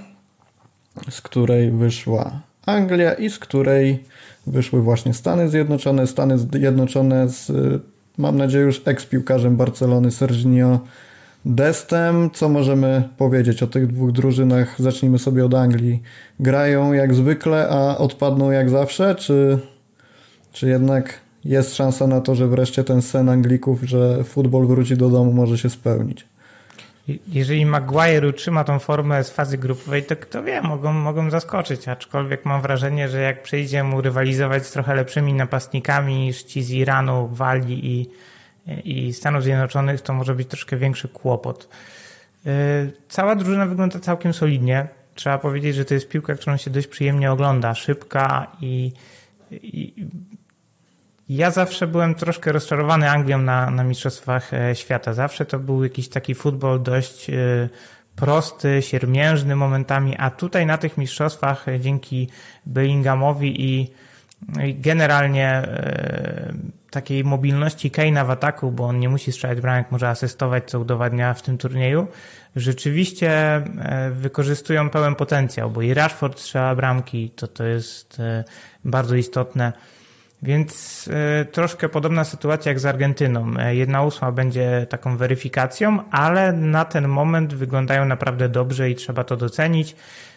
z której wyszła Anglia i z której wyszły właśnie Stany Zjednoczone. Stany Zjednoczone z, mam nadzieję, już eks-piłkarzem Barcelony Serginio Destem. Co możemy powiedzieć o tych dwóch drużynach? Zacznijmy sobie od Anglii. Grają jak zwykle, a odpadną jak zawsze, czy, czy jednak jest szansa na to, że wreszcie ten sen Anglików, że futbol wróci do domu, może się spełnić? Jeżeli Maguire utrzyma tą formę z fazy grupowej, to kto wie, mogą, mogą zaskoczyć, aczkolwiek mam wrażenie, że jak przyjdzie mu rywalizować z trochę lepszymi napastnikami niż ci z Iranu, Walii i, i Stanów Zjednoczonych, to może być troszkę większy kłopot. Y, cała drużyna wygląda całkiem solidnie. Trzeba powiedzieć, że to jest piłka, którą się dość przyjemnie ogląda, szybka i, i ja zawsze byłem troszkę rozczarowany Anglią na, na Mistrzostwach e, Świata. Zawsze to był jakiś taki futbol dość e, prosty, siermiężny momentami, a tutaj na tych mistrzostwach e, dzięki Bellinghamowi i, i generalnie takiej mobilności Kane'a w ataku, bo on nie musi strzelać bramek, może asystować, co udowadnia w tym turnieju, rzeczywiście wykorzystują pełen potencjał, bo i Rashford strzela bramki, to to jest bardzo istotne. Więc y, troszkę podobna sytuacja jak z Argentyną. E, jedna ósma będzie taką weryfikacją, ale na ten moment wyglądają naprawdę dobrze i trzeba to docenić.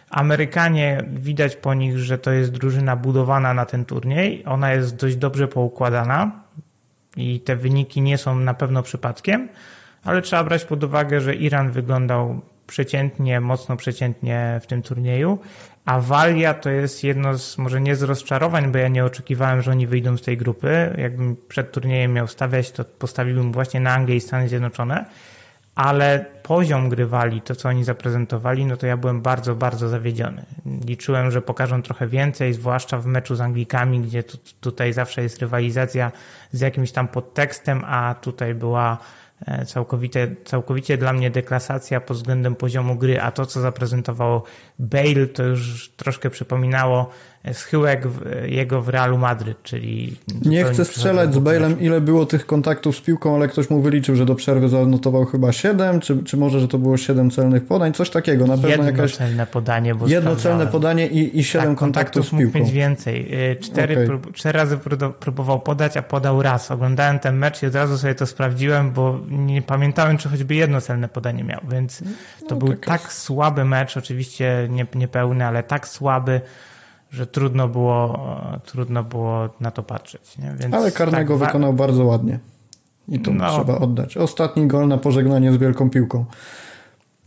Amerykanie widać po nich, że to jest drużyna budowana na ten turniej. Ona jest dość dobrze poukładana i te wyniki nie są na pewno przypadkiem, ale trzeba brać pod uwagę, że Iran wyglądał przeciętnie, mocno przeciętnie w tym turnieju, a Walia to jest jedno z, może nie z rozczarowań, bo ja nie oczekiwałem, że oni wyjdą z tej grupy. Jakbym przed turniejem miał stawiać, to postawiłbym właśnie na Anglię i Stany Zjednoczone, ale poziom gry Walii, to co oni zaprezentowali, no to ja byłem bardzo, bardzo zawiedziony. Liczyłem, że pokażą trochę więcej, zwłaszcza w meczu z Anglikami, gdzie tu, tutaj zawsze jest rywalizacja z jakimś tam podtekstem, a tutaj była E, całkowite, całkowicie dla mnie deklasacja pod względem poziomu gry, a to, co zaprezentował Bale, to już troszkę przypominało schyłek jego w Realu Madryt, czyli... Nie chcę strzelać z Bale'em, ile było tych kontaktów z piłką, ale ktoś mu wyliczył, że do przerwy zanotował chyba 7, czy, czy może, że to było 7 celnych podań, coś takiego. Na pewno jedno jakaś... podanie, bo Jedno celne podanie i, i 7 tak, kontaktów z piłką. mógł mieć więcej. Y, cztery, okay. prób, cztery razy próbował podać, a podał raz. Oglądałem ten mecz i od razu sobie to sprawdziłem, bo nie pamiętałem, czy choćby jedno celne podanie miał, więc to no, był tak, tak słaby mecz, oczywiście nie, niepełny, ale tak słaby, że trudno było, trudno było na to patrzeć. Ale karnego tak, wykonał bardzo ładnie. I to no, trzeba oddać. Ostatni gol na pożegnanie z wielką piłką.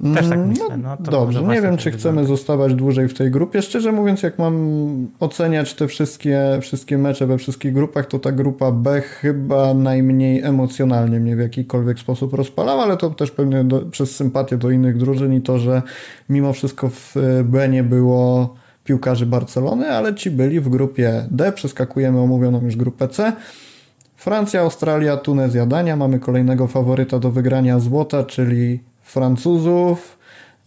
Też tak mm, myślę. No, dobrze, nie wiem, czy chcemy zostawać dłużej w tej grupie. Szczerze mówiąc, jak mam oceniać te wszystkie, wszystkie mecze we wszystkich grupach, to ta grupa B chyba najmniej emocjonalnie mnie w jakikolwiek sposób rozpalała, ale to też pewnie do, przez sympatię do innych drużyn i to, że mimo wszystko w B nie było piłkarzy Barcelony, ale ci byli w grupie D. Przeskakujemy omówioną już grupę C. Francja, Australia, Tunezja, Dania. Mamy kolejnego faworyta do wygrania złota, czyli Francuzów.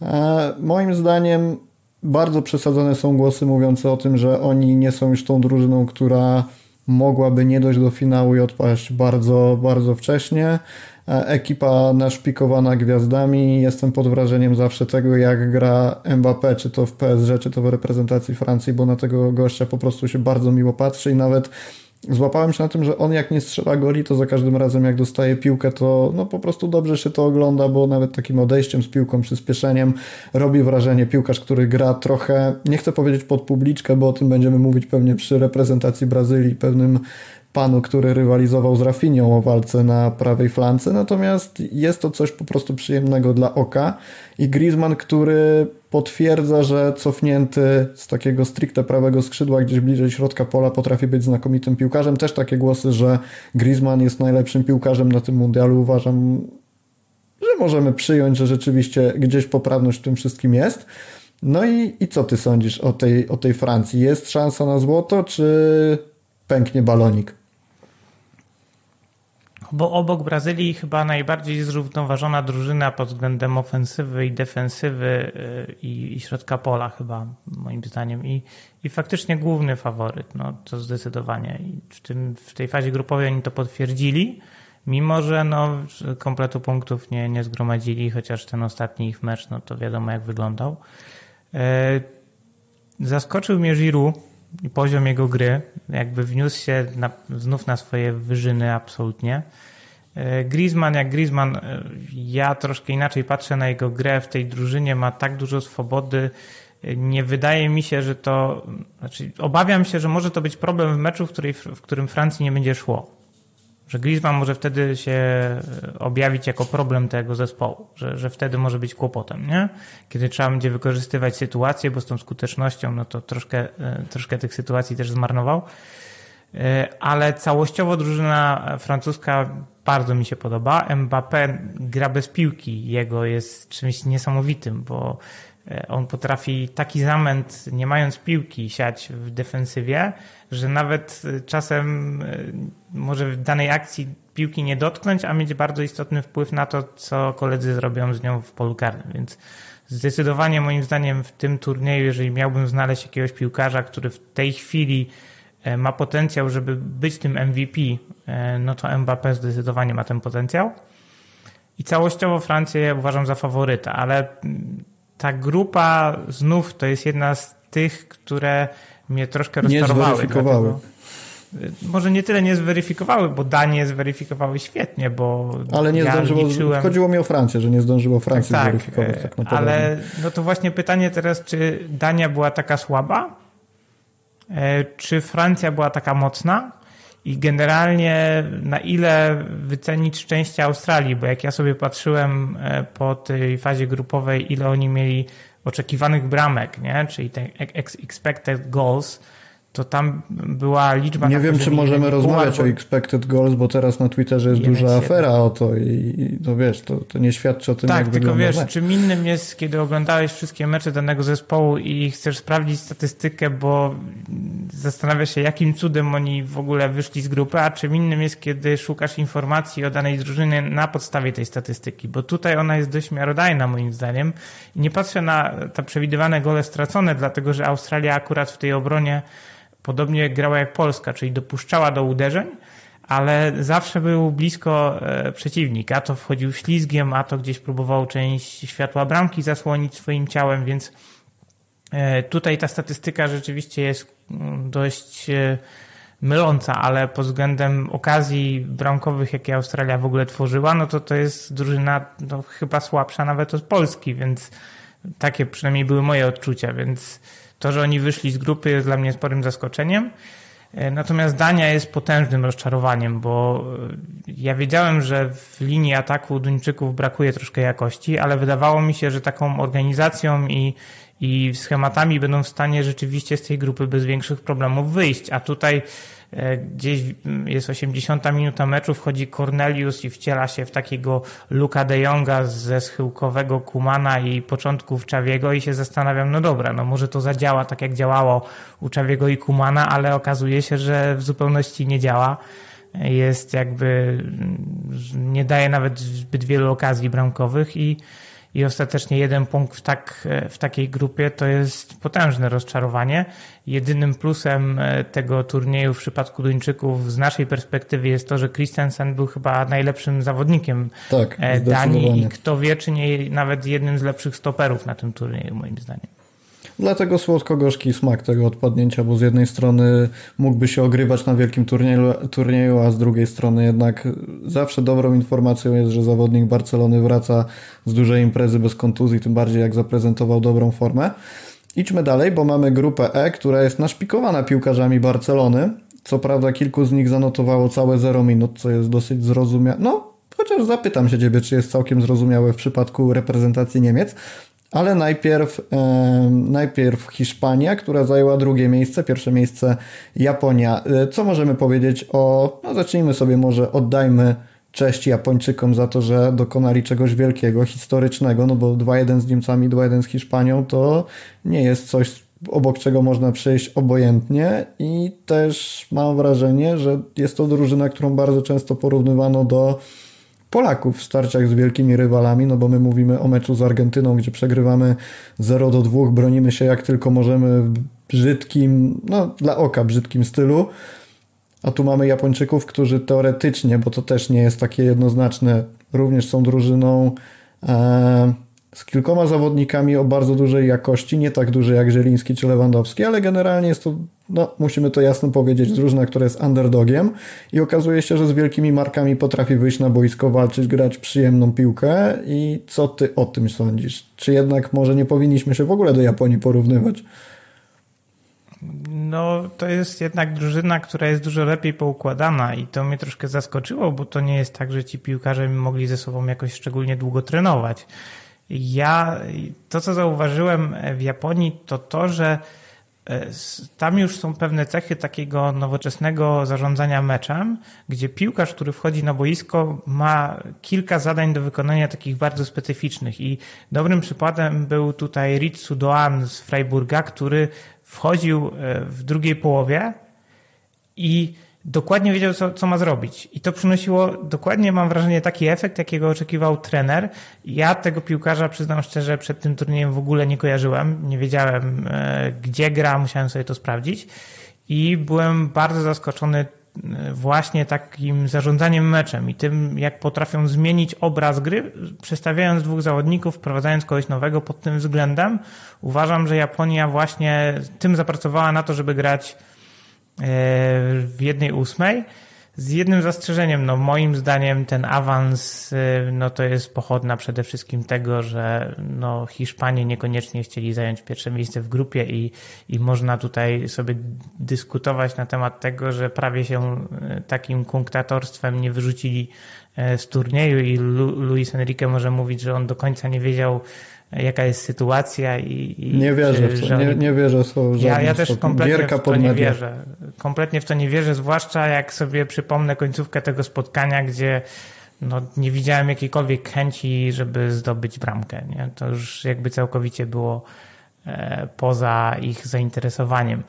E, moim zdaniem bardzo przesadzone są głosy mówiące o tym, że oni nie są już tą drużyną, która mogłaby nie dojść do finału i odpaść bardzo, bardzo wcześnie. E, ekipa naszpikowana gwiazdami. Jestem pod wrażeniem zawsze tego, jak gra Mbappé, czy to w PSG, czy to w reprezentacji Francji, bo na tego gościa po prostu się bardzo miło patrzy i nawet złapałem się na tym, że on jak nie strzela goli, to za każdym razem jak dostaje piłkę, to no po prostu dobrze się to ogląda, bo nawet takim odejściem z piłką, przyspieszeniem robi wrażenie piłkarz, który gra trochę, nie chcę powiedzieć pod publiczkę, bo o tym będziemy mówić pewnie przy reprezentacji Brazylii, pewnym panu, który rywalizował z Rafinią o walce na prawej flance, natomiast jest to coś po prostu przyjemnego dla oka i Griezmann, który potwierdza, że cofnięty z takiego stricte prawego skrzydła gdzieś bliżej środka pola potrafi być znakomitym piłkarzem. Też takie głosy, że Griezmann jest najlepszym piłkarzem na tym mundialu uważam, że możemy przyjąć, że rzeczywiście gdzieś poprawność w tym wszystkim jest. No i, i co ty sądzisz o tej, o tej Francji? Jest szansa na złoto, czy pęknie balonik? Bo obok Brazylii chyba najbardziej zrównoważona drużyna pod względem ofensywy i defensywy y, i, i środka pola chyba moim zdaniem i, i faktycznie główny faworyt, no to zdecydowanie. I w, tym, w tej fazie grupowej oni to potwierdzili, mimo że no kompletu punktów nie, nie zgromadzili, chociaż ten ostatni ich mecz, no to wiadomo jak wyglądał. Y, zaskoczył mnie Giroud i poziom jego gry. Jakby wniósł się na, znów na swoje wyżyny absolutnie. E, Griezmann jak Griezmann, e, ja troszkę inaczej patrzę na jego grę w tej drużynie, ma tak dużo swobody. E, nie wydaje mi się, że to. Znaczy, obawiam się, że może to być problem w meczu, w, której, w którym Francji nie będzie szło. Że Griezmann może wtedy się objawić jako problem tego zespołu, że, że wtedy może być kłopotem, nie? Kiedy trzeba będzie wykorzystywać sytuację, bo z tą skutecznością, no to troszkę, troszkę tych sytuacji też zmarnował. Ale całościowo drużyna francuska bardzo mi się podoba. Mbappé gra bez piłki, jego jest czymś niesamowitym, bo e, on potrafi taki zamęt, nie mając piłki, siać w defensywie, że nawet e, czasem e, może w danej akcji piłki nie dotknąć, a mieć bardzo istotny wpływ na to, co koledzy zrobią z nią w polu karnym. Więc zdecydowanie moim zdaniem w tym turnieju, jeżeli miałbym znaleźć jakiegoś piłkarza, który w tej chwili E, ma potencjał, żeby być tym MVP, e, no to Mbappé zdecydowanie ma ten potencjał. I całościowo Francję uważam za faworyta, ale ta grupa znów to jest jedna z tych, które mnie troszkę rozczarowały. Dlatego, e, może nie tyle nie zweryfikowały, bo Danie zweryfikowały świetnie, bo Ale nie ja zdążyło, liczyłem... chodziło mi o Francję, że nie zdążyło Francji tak, zweryfikować. Tak naprawdę. Ale no to właśnie pytanie teraz, czy Dania była taka słaba, E, czy Francja była taka mocna i generalnie na ile wycenić szczęście Australii, bo jak ja sobie patrzyłem e, po tej fazie grupowej, ile oni mieli oczekiwanych bramek, nie? czyli te expected goals, to tam była liczba... Nie wiem, czy możemy rozmawiać o expected goals, bo teraz na Twitterze jest duża afera o to i, i to wiesz, to, to nie świadczy o tym, tak, jak tylko wygląda wiesz, mecz. czym innym jest, kiedy oglądałeś wszystkie mecze danego zespołu i chcesz sprawdzić statystykę, bo zastanawiasz się, jakim cudem oni w ogóle wyszli z grupy, a czym innym jest, kiedy szukasz informacji o danej drużynie na podstawie tej statystyki, bo tutaj ona jest dość miarodajna moim zdaniem. I nie patrzę na te przewidywane gole stracone, dlatego że Australia akurat w tej obronie podobnie grała jak Polska, czyli dopuszczała do uderzeń, ale zawsze był blisko e, przeciwnik. A to wchodził ślizgiem, a to gdzieś próbował część światła bramki zasłonić swoim ciałem, więc e, tutaj ta statystyka rzeczywiście jest mm, dość e, myląca, ale pod względem okazji bramkowych, jakie Australia w ogóle tworzyła, no to to jest drużyna no, chyba słabsza nawet od Polski, więc takie przynajmniej były moje odczucia, więc to, że oni wyszli z grupy jest dla mnie sporym zaskoczeniem. E, natomiast Dania jest potężnym rozczarowaniem, bo e, ja wiedziałem, że w linii ataku Duńczyków brakuje troszkę jakości, ale wydawało mi się, że taką organizacją i, i schematami będą w stanie rzeczywiście z tej grupy bez większych problemów wyjść. A tutaj gdzieś jest 80 minuta meczu, wchodzi Cornelius i wciela się w takiego Luka de Jonga ze schyłkowego Kumana i początków Czawiego i się zastanawiam, no dobra, no może to zadziała tak jak działało u Czawiego i Kumana, ale okazuje się, że w zupełności nie działa. Jest jakby, nie daje nawet zbyt wielu okazji bramkowych i i ostatecznie jeden punkt w, tak, w takiej grupie to jest potężne rozczarowanie. Jedynym plusem e, tego turnieju w przypadku Duńczyków z naszej perspektywy jest to, że Christensen był chyba najlepszym zawodnikiem tak, e, Danii i kto wie, czy nie nawet jednym z lepszych stoperów na tym turnieju moim zdaniem. Dlatego słodko-gorzki smak tego odpadnięcia, bo z jednej strony mógłby się ogrywać na wielkim turnieju, turnieju, a z drugiej strony jednak zawsze dobrą informacją jest, że zawodnik Barcelony wraca z dużej imprezy bez kontuzji, tym bardziej jak zaprezentował dobrą formę. Idźmy dalej, bo mamy grupę E, która jest naszpikowana piłkarzami Barcelony. Co prawda kilku z nich zanotowało całe 0 minut, co jest dosyć zrozumiałe. No, chociaż zapytam się Ciebie, czy jest całkiem zrozumiałe w przypadku reprezentacji Niemiec. Ale najpierw, najpierw Hiszpania, która zajęła drugie miejsce, pierwsze miejsce Japonia. E, co możemy powiedzieć o, no zacznijmy sobie może, oddajmy cześć Japończykom za to, że dokonali czegoś wielkiego, historycznego, no bo 2-1 z Niemcami, 2-1 z Hiszpanią to nie jest coś, obok czego można przejść obojętnie i też mam wrażenie, że jest to drużyna, którą bardzo często porównywano do Polaków w starciach z wielkimi rywalami, no bo my mówimy o meczu z Argentyną, gdzie przegrywamy 0 do 2, bronimy się jak tylko możemy w brzydkim, no dla oka brzydkim stylu. A tu mamy Japończyków, którzy teoretycznie, bo to też nie jest takie jednoznaczne, również są drużyną e, z kilkoma zawodnikami o bardzo dużej jakości, nie tak dużej jak Zieliński czy Lewandowski, ale generalnie jest to, no musimy to jasno powiedzieć, drużyna, która jest underdogiem i okazuje się, że z wielkimi markami potrafi wyjść na boisko, walczyć, grać przyjemną piłkę i co ty o tym sądzisz? Czy jednak może nie powinniśmy się w ogóle do Japonii porównywać? No, to jest jednak drużyna, która jest dużo lepiej poukładana i to mnie troszkę zaskoczyło, bo to nie jest tak, że ci piłkarze mogli ze sobą jakoś szczególnie długo trenować. Ja, to co zauważyłem w Japonii, to to, że e, tam już są pewne cechy takiego nowoczesnego zarządzania meczem, gdzie piłkarz, który wchodzi na boisko, ma kilka zadań do wykonania takich bardzo specyficznych. I dobrym przykładem był tutaj Ritsu Doan z Freiburga, który wchodził e, w drugiej połowie i dokładnie wiedział, co, co ma zrobić. I to przynosiło dokładnie, mam wrażenie, taki efekt, jakiego oczekiwał trener. Ja tego piłkarza, przyznam szczerze, przed tym turniejem w ogóle nie kojarzyłem. Nie wiedziałem, e, gdzie gra, musiałem sobie to sprawdzić. I byłem bardzo zaskoczony e, właśnie takim zarządzaniem meczem i tym, jak potrafią zmienić obraz gry, przestawiając dwóch zawodników, wprowadzając kogoś nowego pod tym względem. Uważam, że Japonia właśnie tym zapracowała na to, żeby grać w jednej ósmej. Z jednym zastrzeżeniem, no moim zdaniem ten awans e, no to jest pochodna przede wszystkim tego, że no Hiszpanie niekoniecznie chcieli zająć pierwsze miejsce w grupie i, i można tutaj sobie dyskutować na temat tego, że prawie się e, takim kunktatorstwem nie wyrzucili z turnieju i Luis Enrique może mówić, że on do końca nie wiedział jaka jest sytuacja i, i nie wierzę w to, nie, nie wierzę w to. Ja, ja też kompletnie w to nie wierzę. Kompletnie w to nie wierzę, zwłaszcza jak sobie przypomnę końcówkę tego spotkania, gdzie no, nie widziałem jakiejkolwiek chęci, żeby zdobyć bramkę. Nie? To już jakby całkowicie było e, poza ich zainteresowaniem.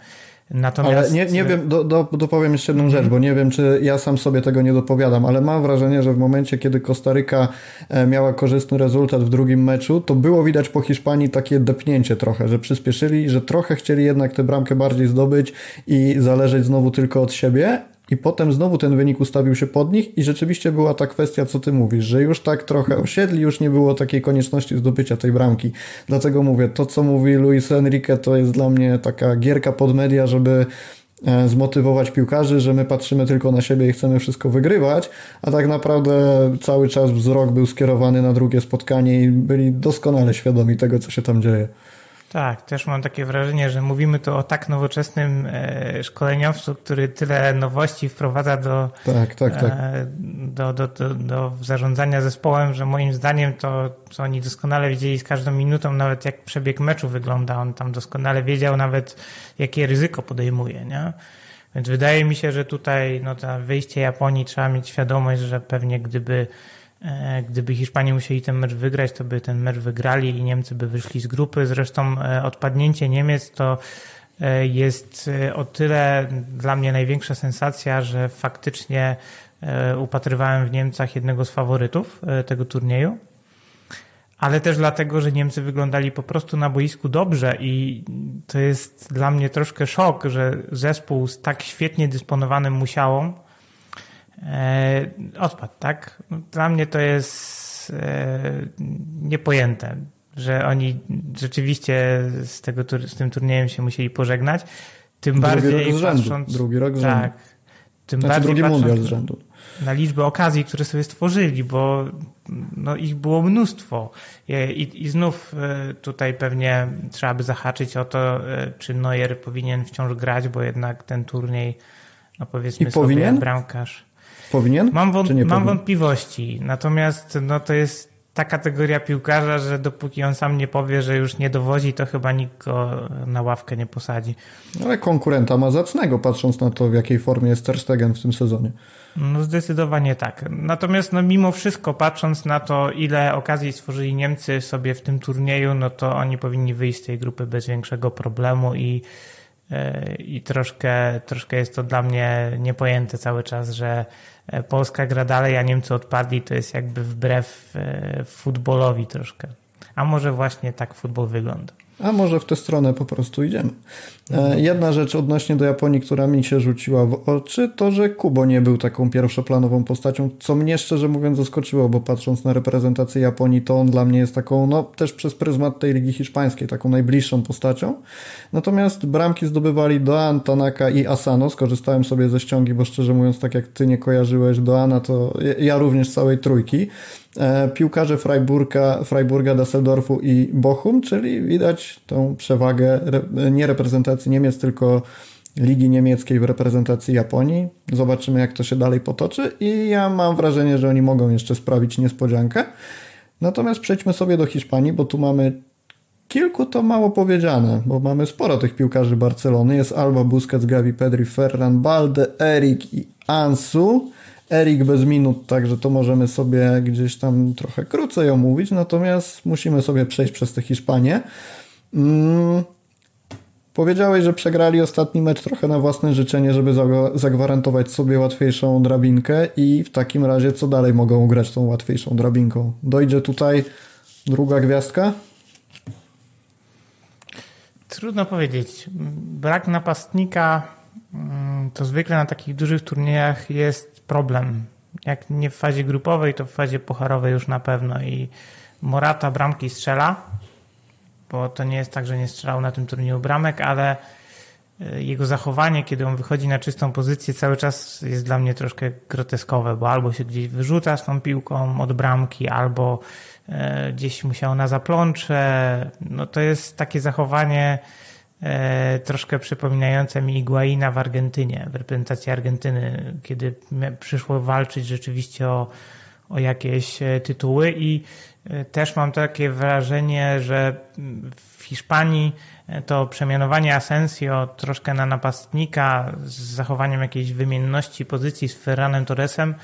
Natomiast... Ale nie, nie wiem, do, do, dopowiem jeszcze jedną rzecz, bo nie wiem, czy ja sam sobie tego nie dopowiadam, ale mam wrażenie, że w momencie, kiedy Kostaryka e, miała korzystny rezultat w drugim meczu, to było widać po Hiszpanii takie depnięcie trochę, że przyspieszyli, że trochę chcieli jednak tę bramkę bardziej zdobyć i zależeć znowu tylko od siebie, i potem znowu ten wynik ustawił się pod nich i rzeczywiście była ta kwestia, co ty mówisz, że już tak trochę osiedli, już nie było takiej konieczności zdobycia tej bramki. Dlatego mówię, to co mówi Luis Enrique to jest dla mnie taka gierka pod media, żeby e, zmotywować piłkarzy, że my patrzymy tylko na siebie i chcemy wszystko wygrywać, a tak naprawdę cały czas wzrok był skierowany na drugie spotkanie i byli doskonale świadomi tego, co się tam dzieje. Tak, też mam takie wrażenie, że mówimy tu o tak nowoczesnym e, szkoleniowcu, który tyle nowości wprowadza do, tak, tak, tak. E, do, do, do, do zarządzania zespołem, że moim zdaniem to, co oni doskonale wiedzieli z każdą minutą, nawet jak przebieg meczu wygląda, on tam doskonale wiedział nawet, jakie ryzyko podejmuje, nie? Więc wydaje mi się, że tutaj no, to wyjście Japonii trzeba mieć świadomość, że pewnie gdyby gdyby Hiszpanie musieli ten mecz wygrać, to by ten mecz wygrali i Niemcy by wyszli z grupy. Zresztą e, odpadnięcie Niemiec to e, jest o tyle dla mnie największa sensacja, że faktycznie upatrywałem w Niemcach jednego z faworytów tego turnieju. Ale też dlatego, że Niemcy wyglądali po prostu na boisku dobrze i to jest dla mnie troszkę szok, że zespół z tak świetnie dysponowanym musiałą E, odpad, tak? Dla mnie to jest e, niepojęte, że oni rzeczywiście z, tego, z tym turniejem się musieli pożegnać. Tym drugi bardziej rok patrząc, drugi rok z rzędu. Tak. Tym znaczy, bardziej drugi mundial z rzędu. Na liczbę okazji, które sobie stworzyli, bo no, ich było mnóstwo. I, I znów e, tutaj pewnie trzeba by zahaczyć o to, czy Neuer powinien wciąż grać, bo jednak ten turniej, no powiedzmy I sobie, powinien? bramkarz. Powinien? Mam, wąt mam wątpliwości, natomiast no, to jest ta kategoria piłkarza, że dopóki on sam nie powie, że już nie dowodzi, to chyba nikt go na ławkę nie posadzi. Ale konkurenta ma zacnego, patrząc na to, w jakiej formie jest Ter Stegen w tym sezonie. No zdecydowanie tak. Natomiast no, mimo wszystko, patrząc na to, ile okazji stworzyli Niemcy sobie w tym turnieju, no to oni powinni wyjść z tej grupy bez większego problemu i e, i troszkę, troszkę jest to dla mnie niepojęte cały czas, że Polska gra dalej, a Niemcy odpadli, to jest jakby wbrew e, futbolowi troszkę. A może właśnie tak futbol wygląda. A może w tę stronę po prostu idziemy. E, jedna rzecz odnośnie do Japonii, która mi się rzuciła w oczy, to że Kubo nie był taką pierwszoplanową postacią, co mnie szczerze mówiąc zaskoczyło, bo patrząc na reprezentację Japonii, to on dla mnie jest taką, no też przez pryzmat tej Ligi Hiszpańskiej, taką najbliższą postacią. Natomiast bramki zdobywali Doan, Tanaka i Asano. Skorzystałem sobie ze ściągi, bo szczerze mówiąc, tak jak ty nie kojarzyłeś Doana, to ja również całej trójki. E, piłkarze Freiburga, Freiburga, Düsseldorfu i Bochum, czyli widać tą przewagę nie reprezentacji Niemiec, tylko Ligi Niemieckiej w reprezentacji Japonii. Zobaczymy, jak to się dalej potoczy i ja mam wrażenie, że oni mogą jeszcze sprawić niespodziankę. Natomiast przejdźmy sobie do Hiszpanii, bo tu mamy kilku to mało powiedziane, bo mamy sporo tych piłkarzy Barcelony. Jest Alba, Busquets, Gavi, Pedri, Ferran, Balde, Erik i Ansu. Erik bez minut, także to możemy sobie gdzieś tam trochę krócej omówić, natomiast musimy sobie przejść przez tę Hiszpanię. Mm. Powiedziałeś, że przegrali ostatni mecz trochę na własne życzenie, żeby zagwarantować sobie łatwiejszą drabinkę i w takim razie co dalej mogą ugrać tą łatwiejszą drabinką? Dojdzie tutaj druga gwiazdka? Trudno powiedzieć. Brak napastnika mm, to zwykle na takich dużych turniejach jest problem. Jak nie w fazie grupowej, to w fazie pucharowej już na pewno. I Morata bramki strzela, bo to nie jest tak, że nie strzelał na tym turnieju bramek, ale e, jego zachowanie, kiedy on wychodzi na czystą pozycję, cały czas jest dla mnie troszkę groteskowe, bo albo się gdzieś wyrzuca z tą piłką od bramki, albo e, gdzieś musiał na zaplącze. No to jest takie zachowanie troszkę przypominające mi Iguaina w Argentynie, w reprezentacji Argentyny, kiedy przyszło walczyć rzeczywiście o, o jakieś e, tytuły i e, też mam takie wrażenie, że w Hiszpanii e, to przemianowanie Asensio troszkę na napastnika z zachowaniem jakiejś wymienności pozycji z Ferranem Torresem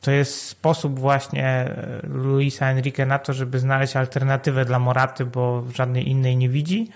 to jest sposób właśnie Luisa Enrique na to, żeby znaleźć alternatywę dla Moraty, bo żadnej innej nie widzi.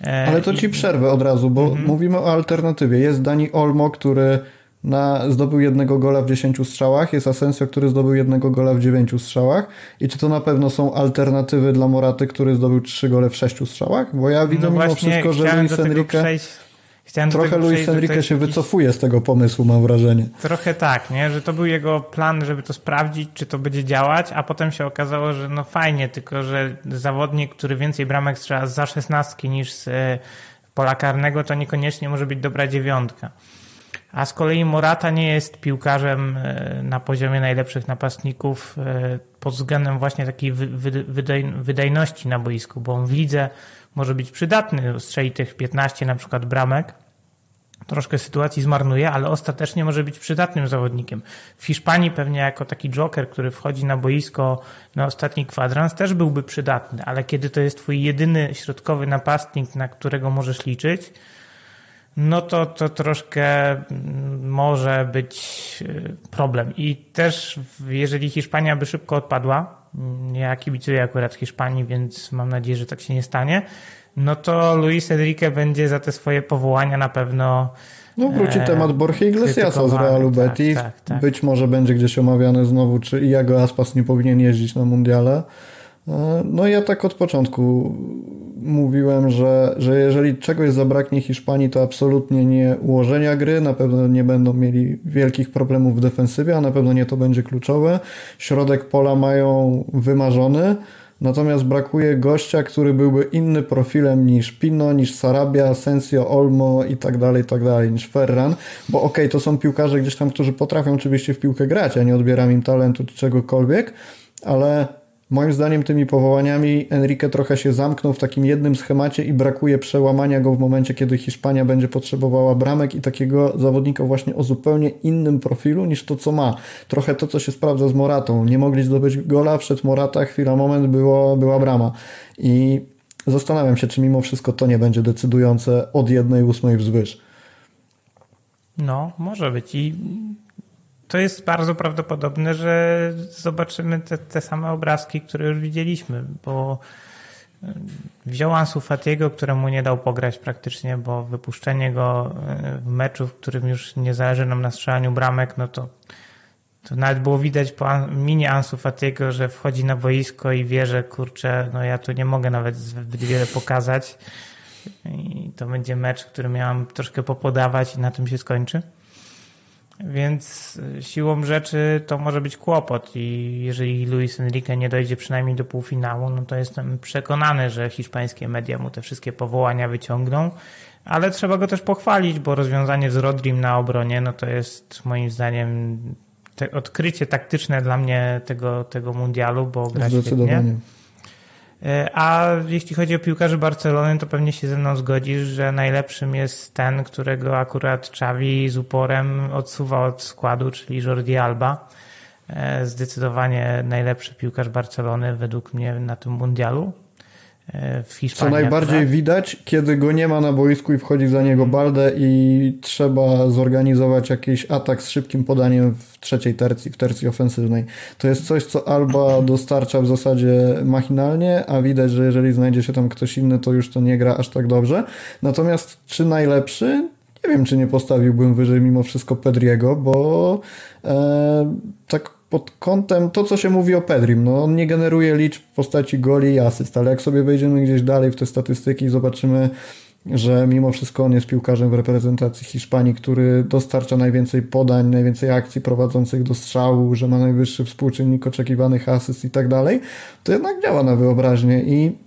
E, Ale to ci przerwę od razu, bo mhm. mówimy o alternatywie. Jest Dani Olmo, który na, zdobył jednego gola w 10 strzałach, jest Asensio, który zdobył jednego gola w 9 strzałach. I czy to na pewno są alternatywy dla Moraty, który zdobył 3 gole w 6 strzałach? Bo ja widzę no mimo wszystko, że Luis Enrique... Przejść Chciałem Trochę Luis Enrique się jakiś... wycofuje z tego pomysłu, mam wrażenie. Trochę tak, nie? że to był jego plan, żeby to sprawdzić, czy to będzie działać, a potem się okazało, że no fajnie, tylko że zawodnik, który więcej bramek strzela za szesnastki niż z e, pola karnego, to niekoniecznie może być dobra dziewiątka. A z kolei Morata nie jest piłkarzem e, na poziomie najlepszych napastników e, pod względem właśnie takiej wydajności na boisku, bo on w lidze może być przydatny, strzeli tych 15 na przykład bramek, troszkę sytuacji zmarnuje, ale ostatecznie może być przydatnym zawodnikiem. W Hiszpanii pewnie jako taki joker, który wchodzi na boisko na ostatni kwadrans też byłby przydatny, ale kiedy to jest twój jedyny środkowy napastnik, na którego możesz liczyć, no to to troszkę mm, może być y, problem. I też jeżeli Hiszpania by szybko odpadła, ja kibicuję akurat Hiszpanii, więc mam nadzieję, że tak się nie stanie, no to Luis Enrique będzie za te swoje powołania na pewno no wróci e, temat Borja Iglesiasa z Realu tak, Betis. Tak, tak. Być może będzie gdzieś omawiany znowu, czy Iago Aspas nie powinien jeździć na mundiale. E, no ja tak od początku mówiłem, że, że jeżeli czegoś zabraknie Hiszpanii, to absolutnie nie ułożenia gry, na pewno nie będą mieli wielkich problemów w defensywie, a na pewno nie to będzie kluczowe. Środek pola mają wymarzony, natomiast brakuje gościa, który byłby inny profilem niż Pino, niż Sarabia, Sensio, Olmo i tak dalej, i tak dalej, niż Ferran, bo okej, okay, to są piłkarze gdzieś tam, którzy potrafią oczywiście w piłkę grać, ja nie odbieram im talentu czy czegokolwiek, ale Moim zdaniem tymi powołaniami Enrique trochę się zamknął w takim jednym schemacie i brakuje przełamania go w momencie, kiedy Hiszpania będzie potrzebowała bramek i takiego zawodnika właśnie o zupełnie innym profilu niż to, co ma. Trochę to, co się sprawdza z Moratą. Nie mogli zdobyć gola, przed Morata, chwila, moment, było, była brama. I zastanawiam się, czy mimo wszystko to nie będzie decydujące od jednej ósmej wzwyż. No, może być i to jest bardzo prawdopodobne, że zobaczymy te, te same obrazki, które już widzieliśmy, bo e, wziął Ansu Fatiego, któremu nie dał pograć praktycznie, bo wypuszczenie go e, w meczu, w którym już nie zależy nam na strzelaniu bramek, no to to nawet było widać po minie Ansu Fatiego, że wchodzi na boisko i wie, że kurczę, no ja tu nie mogę nawet zbyt wiele pokazać. I to będzie mecz, który miałam troszkę popodawać i na tym się skończy. Więc siłą rzeczy to może być kłopot i jeżeli Luis Enrique nie dojdzie przynajmniej do półfinału, no to jestem przekonany, że hiszpańskie media mu te wszystkie powołania wyciągną, ale trzeba go też pochwalić, bo rozwiązanie z Rodrim na obronie, no to jest moim zdaniem odkrycie taktyczne dla mnie tego, tego mundialu, bo gra. Świetnie. E, a jeśli chodzi o piłkarzy Barcelony, to pewnie się ze mną zgodzisz, że najlepszym jest ten, którego akurat Xavi z uporem odsuwa od składu, czyli Jordi Alba. E, zdecydowanie najlepszy piłkarz Barcelony według mnie na tym mundialu. E, w Hiszpanii. Co najbardziej akurat. widać, kiedy go nie ma na boisku i wchodzi za niego Balde i trzeba zorganizować jakiś atak z szybkim podaniem w trzeciej tercji, w tercji ofensywnej. To jest coś, co Alba dostarcza w zasadzie machinalnie, a widać, że jeżeli znajdzie się tam ktoś inny, to już to nie gra aż tak dobrze. Natomiast czy najlepszy? Nie wiem, czy nie postawiłbym wyżej mimo wszystko Pedriego, bo e, tak pod kątem to, co się mówi o Pedrim. No, on nie generuje liczb w postaci goli i asyst, ale jak sobie wejdziemy gdzieś dalej w te statystyki zobaczymy, że mimo wszystko on jest piłkarzem w reprezentacji Hiszpanii, który dostarcza najwięcej podań, najwięcej akcji prowadzących do strzału, że ma najwyższy współczynnik oczekiwanych asyst i tak dalej, to jednak działa na wyobraźnię i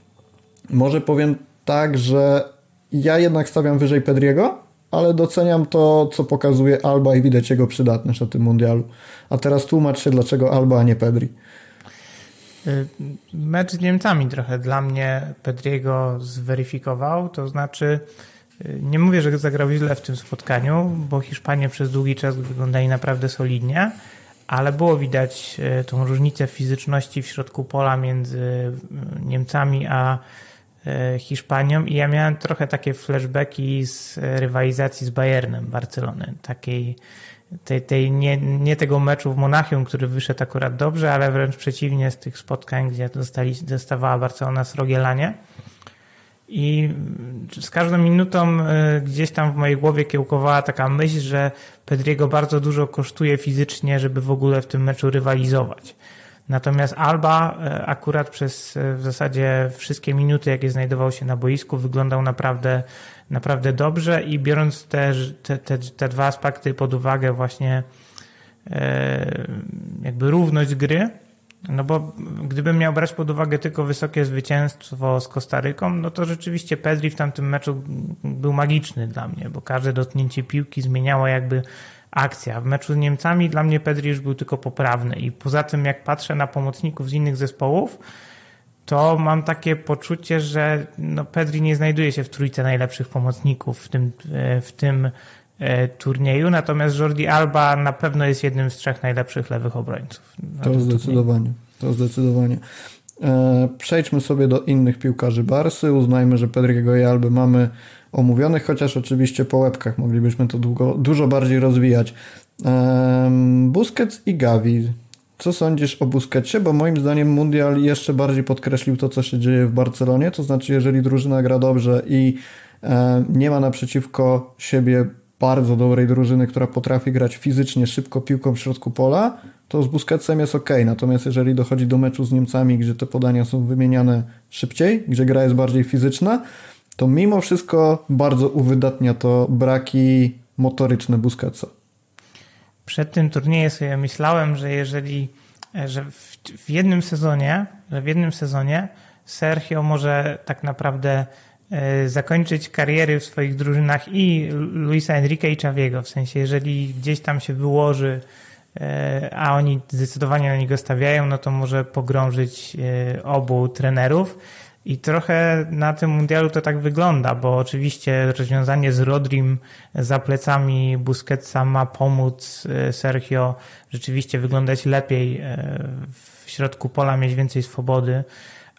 może powiem tak, że ja jednak stawiam wyżej Pedriego, ale doceniam to, co pokazuje Alba i widać jego przydatność na tym mundialu. A teraz tłumacz się, dlaczego Alba, a nie Pedri. Y, mecz z Niemcami trochę dla mnie Pedriego zweryfikował, to znaczy y, nie mówię, że zagrał źle w tym spotkaniu, bo Hiszpanie przez długi czas wyglądali naprawdę solidnie, ale było widać y, tą różnicę fizyczności w środku pola między Niemcami a Hiszpanią i ja miałem trochę takie flashbacki z rywalizacji z Bayernem Barcelony, takiej tej, tej nie, nie tego meczu w Monachium, który wyszedł akurat dobrze, ale wręcz przeciwnie z tych spotkań, gdzie dostali, dostawała Barcelona Srogielanie. I z każdą minutą e, gdzieś tam w mojej głowie kiełkowała taka myśl, że Pedriego bardzo dużo kosztuje fizycznie, żeby w ogóle w tym meczu rywalizować. Natomiast Alba e, akurat przez e, w zasadzie wszystkie minuty, jakie znajdował się na boisku, wyglądał naprawdę, naprawdę dobrze i biorąc te, te, te, te dwa aspekty pod uwagę, właśnie e, jakby równość gry, no bo gdybym miał brać pod uwagę tylko wysokie zwycięstwo z Kostaryką, no to rzeczywiście Pedri w tamtym meczu był magiczny dla mnie, bo każde dotknięcie piłki zmieniało jakby akcja. W meczu z Niemcami dla mnie Pedri już był tylko poprawny i poza tym jak patrzę na pomocników z innych zespołów, to mam takie poczucie, że no Pedri nie znajduje się w trójce najlepszych pomocników w tym, e, w tym e, turnieju, natomiast Jordi Alba na pewno jest jednym z trzech najlepszych lewych obrońców. To zdecydowanie. To zdecydowanie. E, przejdźmy sobie do innych piłkarzy Barsy. Uznajmy, że Pedriego i Alby mamy omówionych, chociaż oczywiście po łebkach moglibyśmy to długo, dużo bardziej rozwijać. Um, Busquets i Gavi. Co sądzisz o Busquetsie? Bo moim zdaniem Mundial jeszcze bardziej podkreślił to, co się dzieje w Barcelonie. To znaczy, jeżeli drużyna gra dobrze i e, nie ma naprzeciwko siebie bardzo dobrej drużyny, która potrafi grać fizycznie, szybko piłką w środku pola, to z Busquetsem jest ok. Natomiast jeżeli dochodzi do meczu z Niemcami, gdzie te podania są wymieniane szybciej, gdzie gra jest bardziej fizyczna, to mimo wszystko bardzo uwydatnia to braki motoryczne Busquetsa. Przed tym turniejem sobie myślałem, że jeżeli że w, w jednym sezonie, że w jednym sezonie Sergio może tak naprawdę e, zakończyć kariery w swoich drużynach i Luisa Enrique i Czawiego. W sensie, jeżeli gdzieś tam się wyłoży, e, a oni zdecydowanie na niego stawiają, no to może pogrążyć e, obu trenerów. I trochę na tym mundialu to tak wygląda, bo oczywiście rozwiązanie z Rodrim za plecami Busquetsa ma pomóc e, Sergio. Rzeczywiście wyglądać lepiej e, w środku pola, mieć więcej swobody,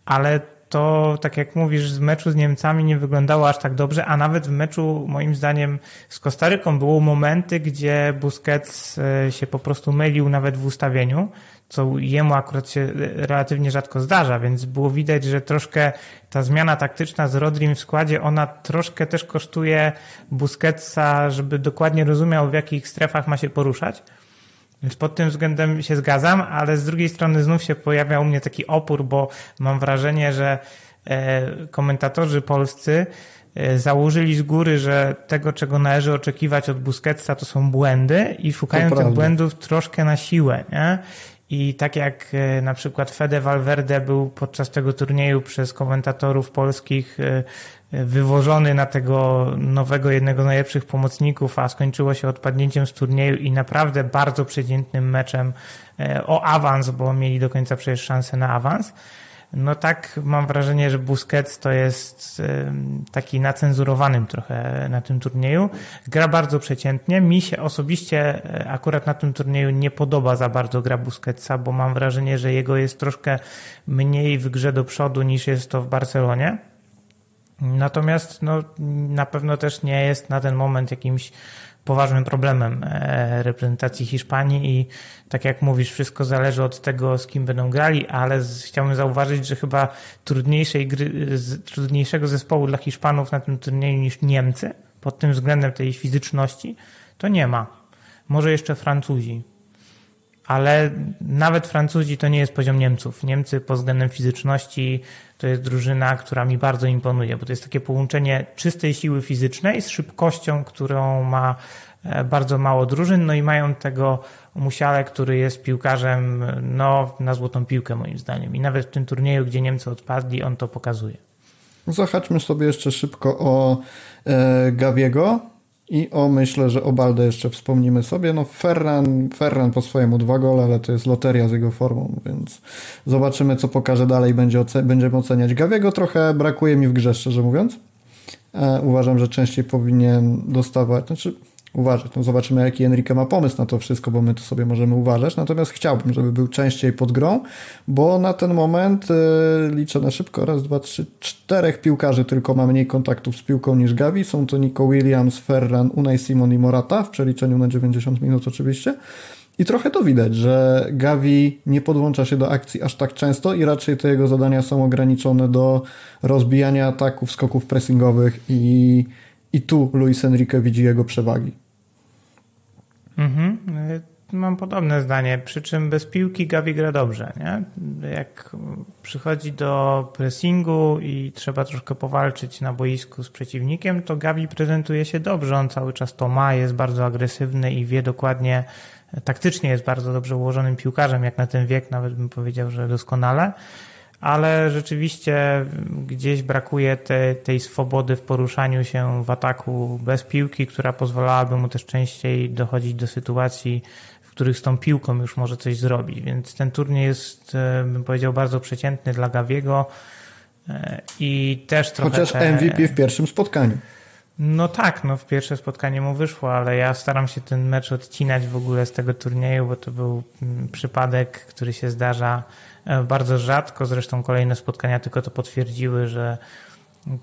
ale to, tak jak mówisz, z meczu z Niemcami nie wyglądało aż tak dobrze, a nawet w meczu, moim zdaniem, z Kostaryką były momenty, gdzie Busquets e, się po prostu mylił nawet w ustawieniu co jemu akurat się relatywnie rzadko zdarza, więc było widać, że troszkę ta zmiana taktyczna z Rodrim w składzie, ona troszkę też kosztuje Busquetsa, żeby dokładnie rozumiał, w jakich strefach ma się poruszać. Więc pod tym względem się zgadzam, ale z drugiej strony znów się pojawia u mnie taki opór, bo mam wrażenie, że e, komentatorzy polscy e, założyli z góry, że tego, czego należy oczekiwać od Busquetsa, to są błędy i szukają tych błędów troszkę na siłę. Nie? I tak jak e, na przykład Fede Valverde był podczas tego turnieju przez komentatorów polskich wywożony na tego nowego, jednego z najlepszych pomocników, a skończyło się odpadnięciem z turnieju i naprawdę bardzo przeciętnym meczem e, o awans, bo mieli do końca przecież szansę na awans. No tak mam wrażenie, że Busquets to jest taki nacenzurowanym trochę na tym turnieju. Gra bardzo przeciętnie. Mi się osobiście e, akurat na tym turnieju nie podoba za bardzo gra Busquetsa, bo mam wrażenie, że jego jest troszkę mniej w grze do przodu niż jest to w Barcelonie. Natomiast no, na pewno też nie jest na ten moment jakimś poważnym problemem e, reprezentacji Hiszpanii i tak jak mówisz, wszystko zależy od tego, z kim będą grali, ale chciałbym zauważyć, że chyba trudniejszej gry, trudniejszego zespołu dla Hiszpanów na tym turnieju niż Niemcy, pod tym względem tej fizyczności, to nie ma. Może jeszcze Francuzi, ale nawet Francuzi to nie jest poziom Niemców. Niemcy pod względem fizyczności to jest drużyna, która mi bardzo imponuje, bo to jest takie połączenie czystej siły fizycznej z szybkością, którą ma e, bardzo mało drużyn, no i mają tego Musiale, który jest piłkarzem no, na złotą piłkę moim zdaniem. I nawet w tym turnieju, gdzie Niemcy odpadli, on to pokazuje. Zahaczmy sobie jeszcze szybko o e, Gawiego. I o, myślę, że o Balde jeszcze wspomnimy sobie. No Ferran, Ferran po swojemu dwa gole, ale to jest loteria z jego formą, więc zobaczymy, co pokaże dalej. Będzie oce będziemy oceniać. Gawiego trochę brakuje mi w grze, szczerze mówiąc. E, uważam, że częściej powinien dostawać, znaczy uważać. No zobaczymy, jaki Enrique ma pomysł na to wszystko, bo my to sobie możemy uważać. Natomiast chciałbym, żeby był częściej pod grą, bo na ten moment yy, liczę na szybko. Raz, dwa, trzy, czterech piłkarzy tylko ma mniej kontaktów z piłką niż Gavi. Są to Nico Williams, Ferran, Unai Simon i Morata, w przeliczeniu na 90 minut oczywiście. I trochę to widać, że Gavi nie podłącza się do akcji aż tak często i raczej te jego zadania są ograniczone do rozbijania ataków, skoków pressingowych i i tu Luis Enrique widzi jego przewagi. Mhm. Mam podobne zdanie, przy czym bez piłki Gavi gra dobrze. Nie? Jak przychodzi do pressingu i trzeba troszkę powalczyć na boisku z przeciwnikiem, to Gavi prezentuje się dobrze. On cały czas to ma, jest bardzo agresywny i wie dokładnie, taktycznie jest bardzo dobrze ułożonym piłkarzem, jak na ten wiek nawet bym powiedział, że doskonale ale rzeczywiście gdzieś brakuje te, tej swobody w poruszaniu się w ataku bez piłki, która pozwalałaby mu też częściej dochodzić do sytuacji, w których z tą piłką już może coś zrobić. Więc ten turniej jest, e, bym powiedział, bardzo przeciętny dla Gawiego e, i też trochę. Chociaż te... MVP w pierwszym spotkaniu. No tak, no w pierwsze spotkanie mu wyszło, ale ja staram się ten mecz odcinać w ogóle z tego turnieju, bo to był mm, przypadek, który się zdarza E, bardzo rzadko. Zresztą kolejne spotkania tylko to potwierdziły, że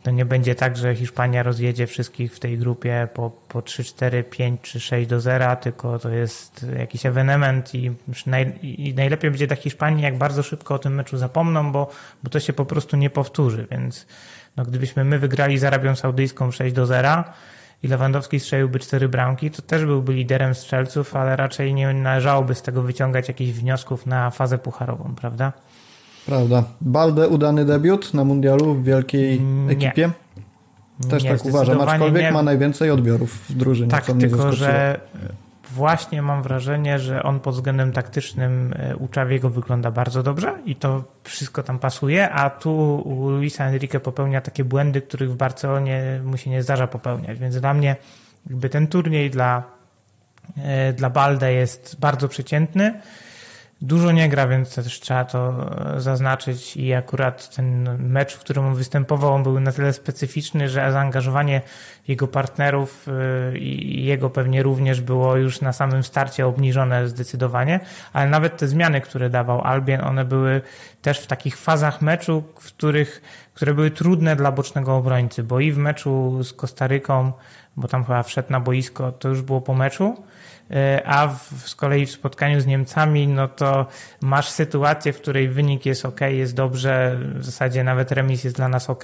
to nie będzie tak, że Hiszpania rozjedzie wszystkich w tej grupie po, po 3, 4, 5 czy 6 do 0, tylko to jest jakiś ewenement i, naj, i najlepiej będzie dla Hiszpanii, jak bardzo szybko o tym meczu zapomną, bo, bo to się po prostu nie powtórzy. Więc no, gdybyśmy my wygrali z Arabią Saudyjską 6 do 0, i Lewandowski strzeliłby cztery bramki, to też byłby liderem strzelców, ale raczej nie należałoby z tego wyciągać jakichś wniosków na fazę pucharową, prawda? Prawda. Balde udany debiut na mundialu w wielkiej ekipie? Nie. Też nie, tak uważam, aczkolwiek nie. ma najwięcej odbiorów w drużynie. Tak, tylko że właśnie mam wrażenie, że on pod względem taktycznym e, u Czawiego wygląda bardzo dobrze i to wszystko tam pasuje, a tu Luisa Enrique popełnia takie błędy, których w Barcelonie mu się nie zdarza popełniać, więc dla mnie jakby ten turniej dla, e, dla Balde jest bardzo przeciętny Dużo nie gra, więc też trzeba to e, zaznaczyć. I akurat ten mecz, w którym on występował, on był na tyle specyficzny, że zaangażowanie jego partnerów e, i jego pewnie również było już na samym starcie obniżone zdecydowanie, ale nawet te zmiany, które dawał Albien, one były też w takich fazach meczu, w których, które były trudne dla bocznego obrońcy, bo i w meczu z Kostaryką, bo tam chyba wszedł na boisko, to już było po meczu, a w, z kolei w spotkaniu z Niemcami, no to masz sytuację, w której wynik jest ok, jest dobrze, w zasadzie nawet remis jest dla nas ok.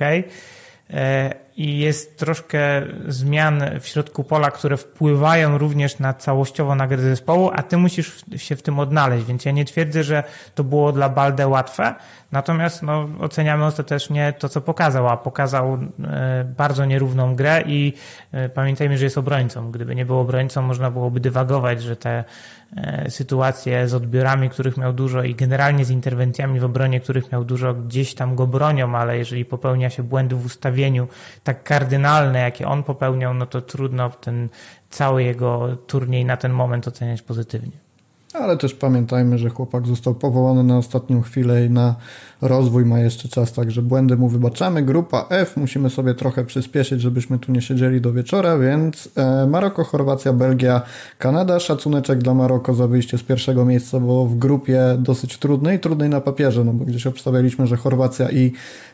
I jest troszkę zmian w środku pola, które wpływają również na całościowo na grę zespołu, a ty musisz się w tym odnaleźć, więc ja nie twierdzę, że to było dla Balde łatwe, natomiast no, oceniamy ostatecznie to, co pokazał, a pokazał e, bardzo nierówną grę i e, pamiętajmy, że jest obrońcą. Gdyby nie był obrońcą, można byłoby dywagować, że te E, sytuacje z odbiorami, których miał dużo i generalnie z interwencjami w obronie, których miał dużo, gdzieś tam go bronią, ale jeżeli popełnia się błędy w ustawieniu tak kardynalne, jakie on popełniał, no to trudno ten cały jego turniej na ten moment oceniać pozytywnie. Ale też pamiętajmy, że chłopak został powołany na ostatnią chwilę i na rozwój ma jeszcze czas, także błędy mu wybaczamy. Grupa F, musimy sobie trochę przyspieszyć, żebyśmy tu nie siedzieli do wieczora, więc e, Maroko, Chorwacja, Belgia, Kanada. Szacuneczek dla Maroko za wyjście z pierwszego miejsca, bo w grupie dosyć trudnej, trudnej na papierze, no bo gdzieś obstawialiśmy, że Chorwacja i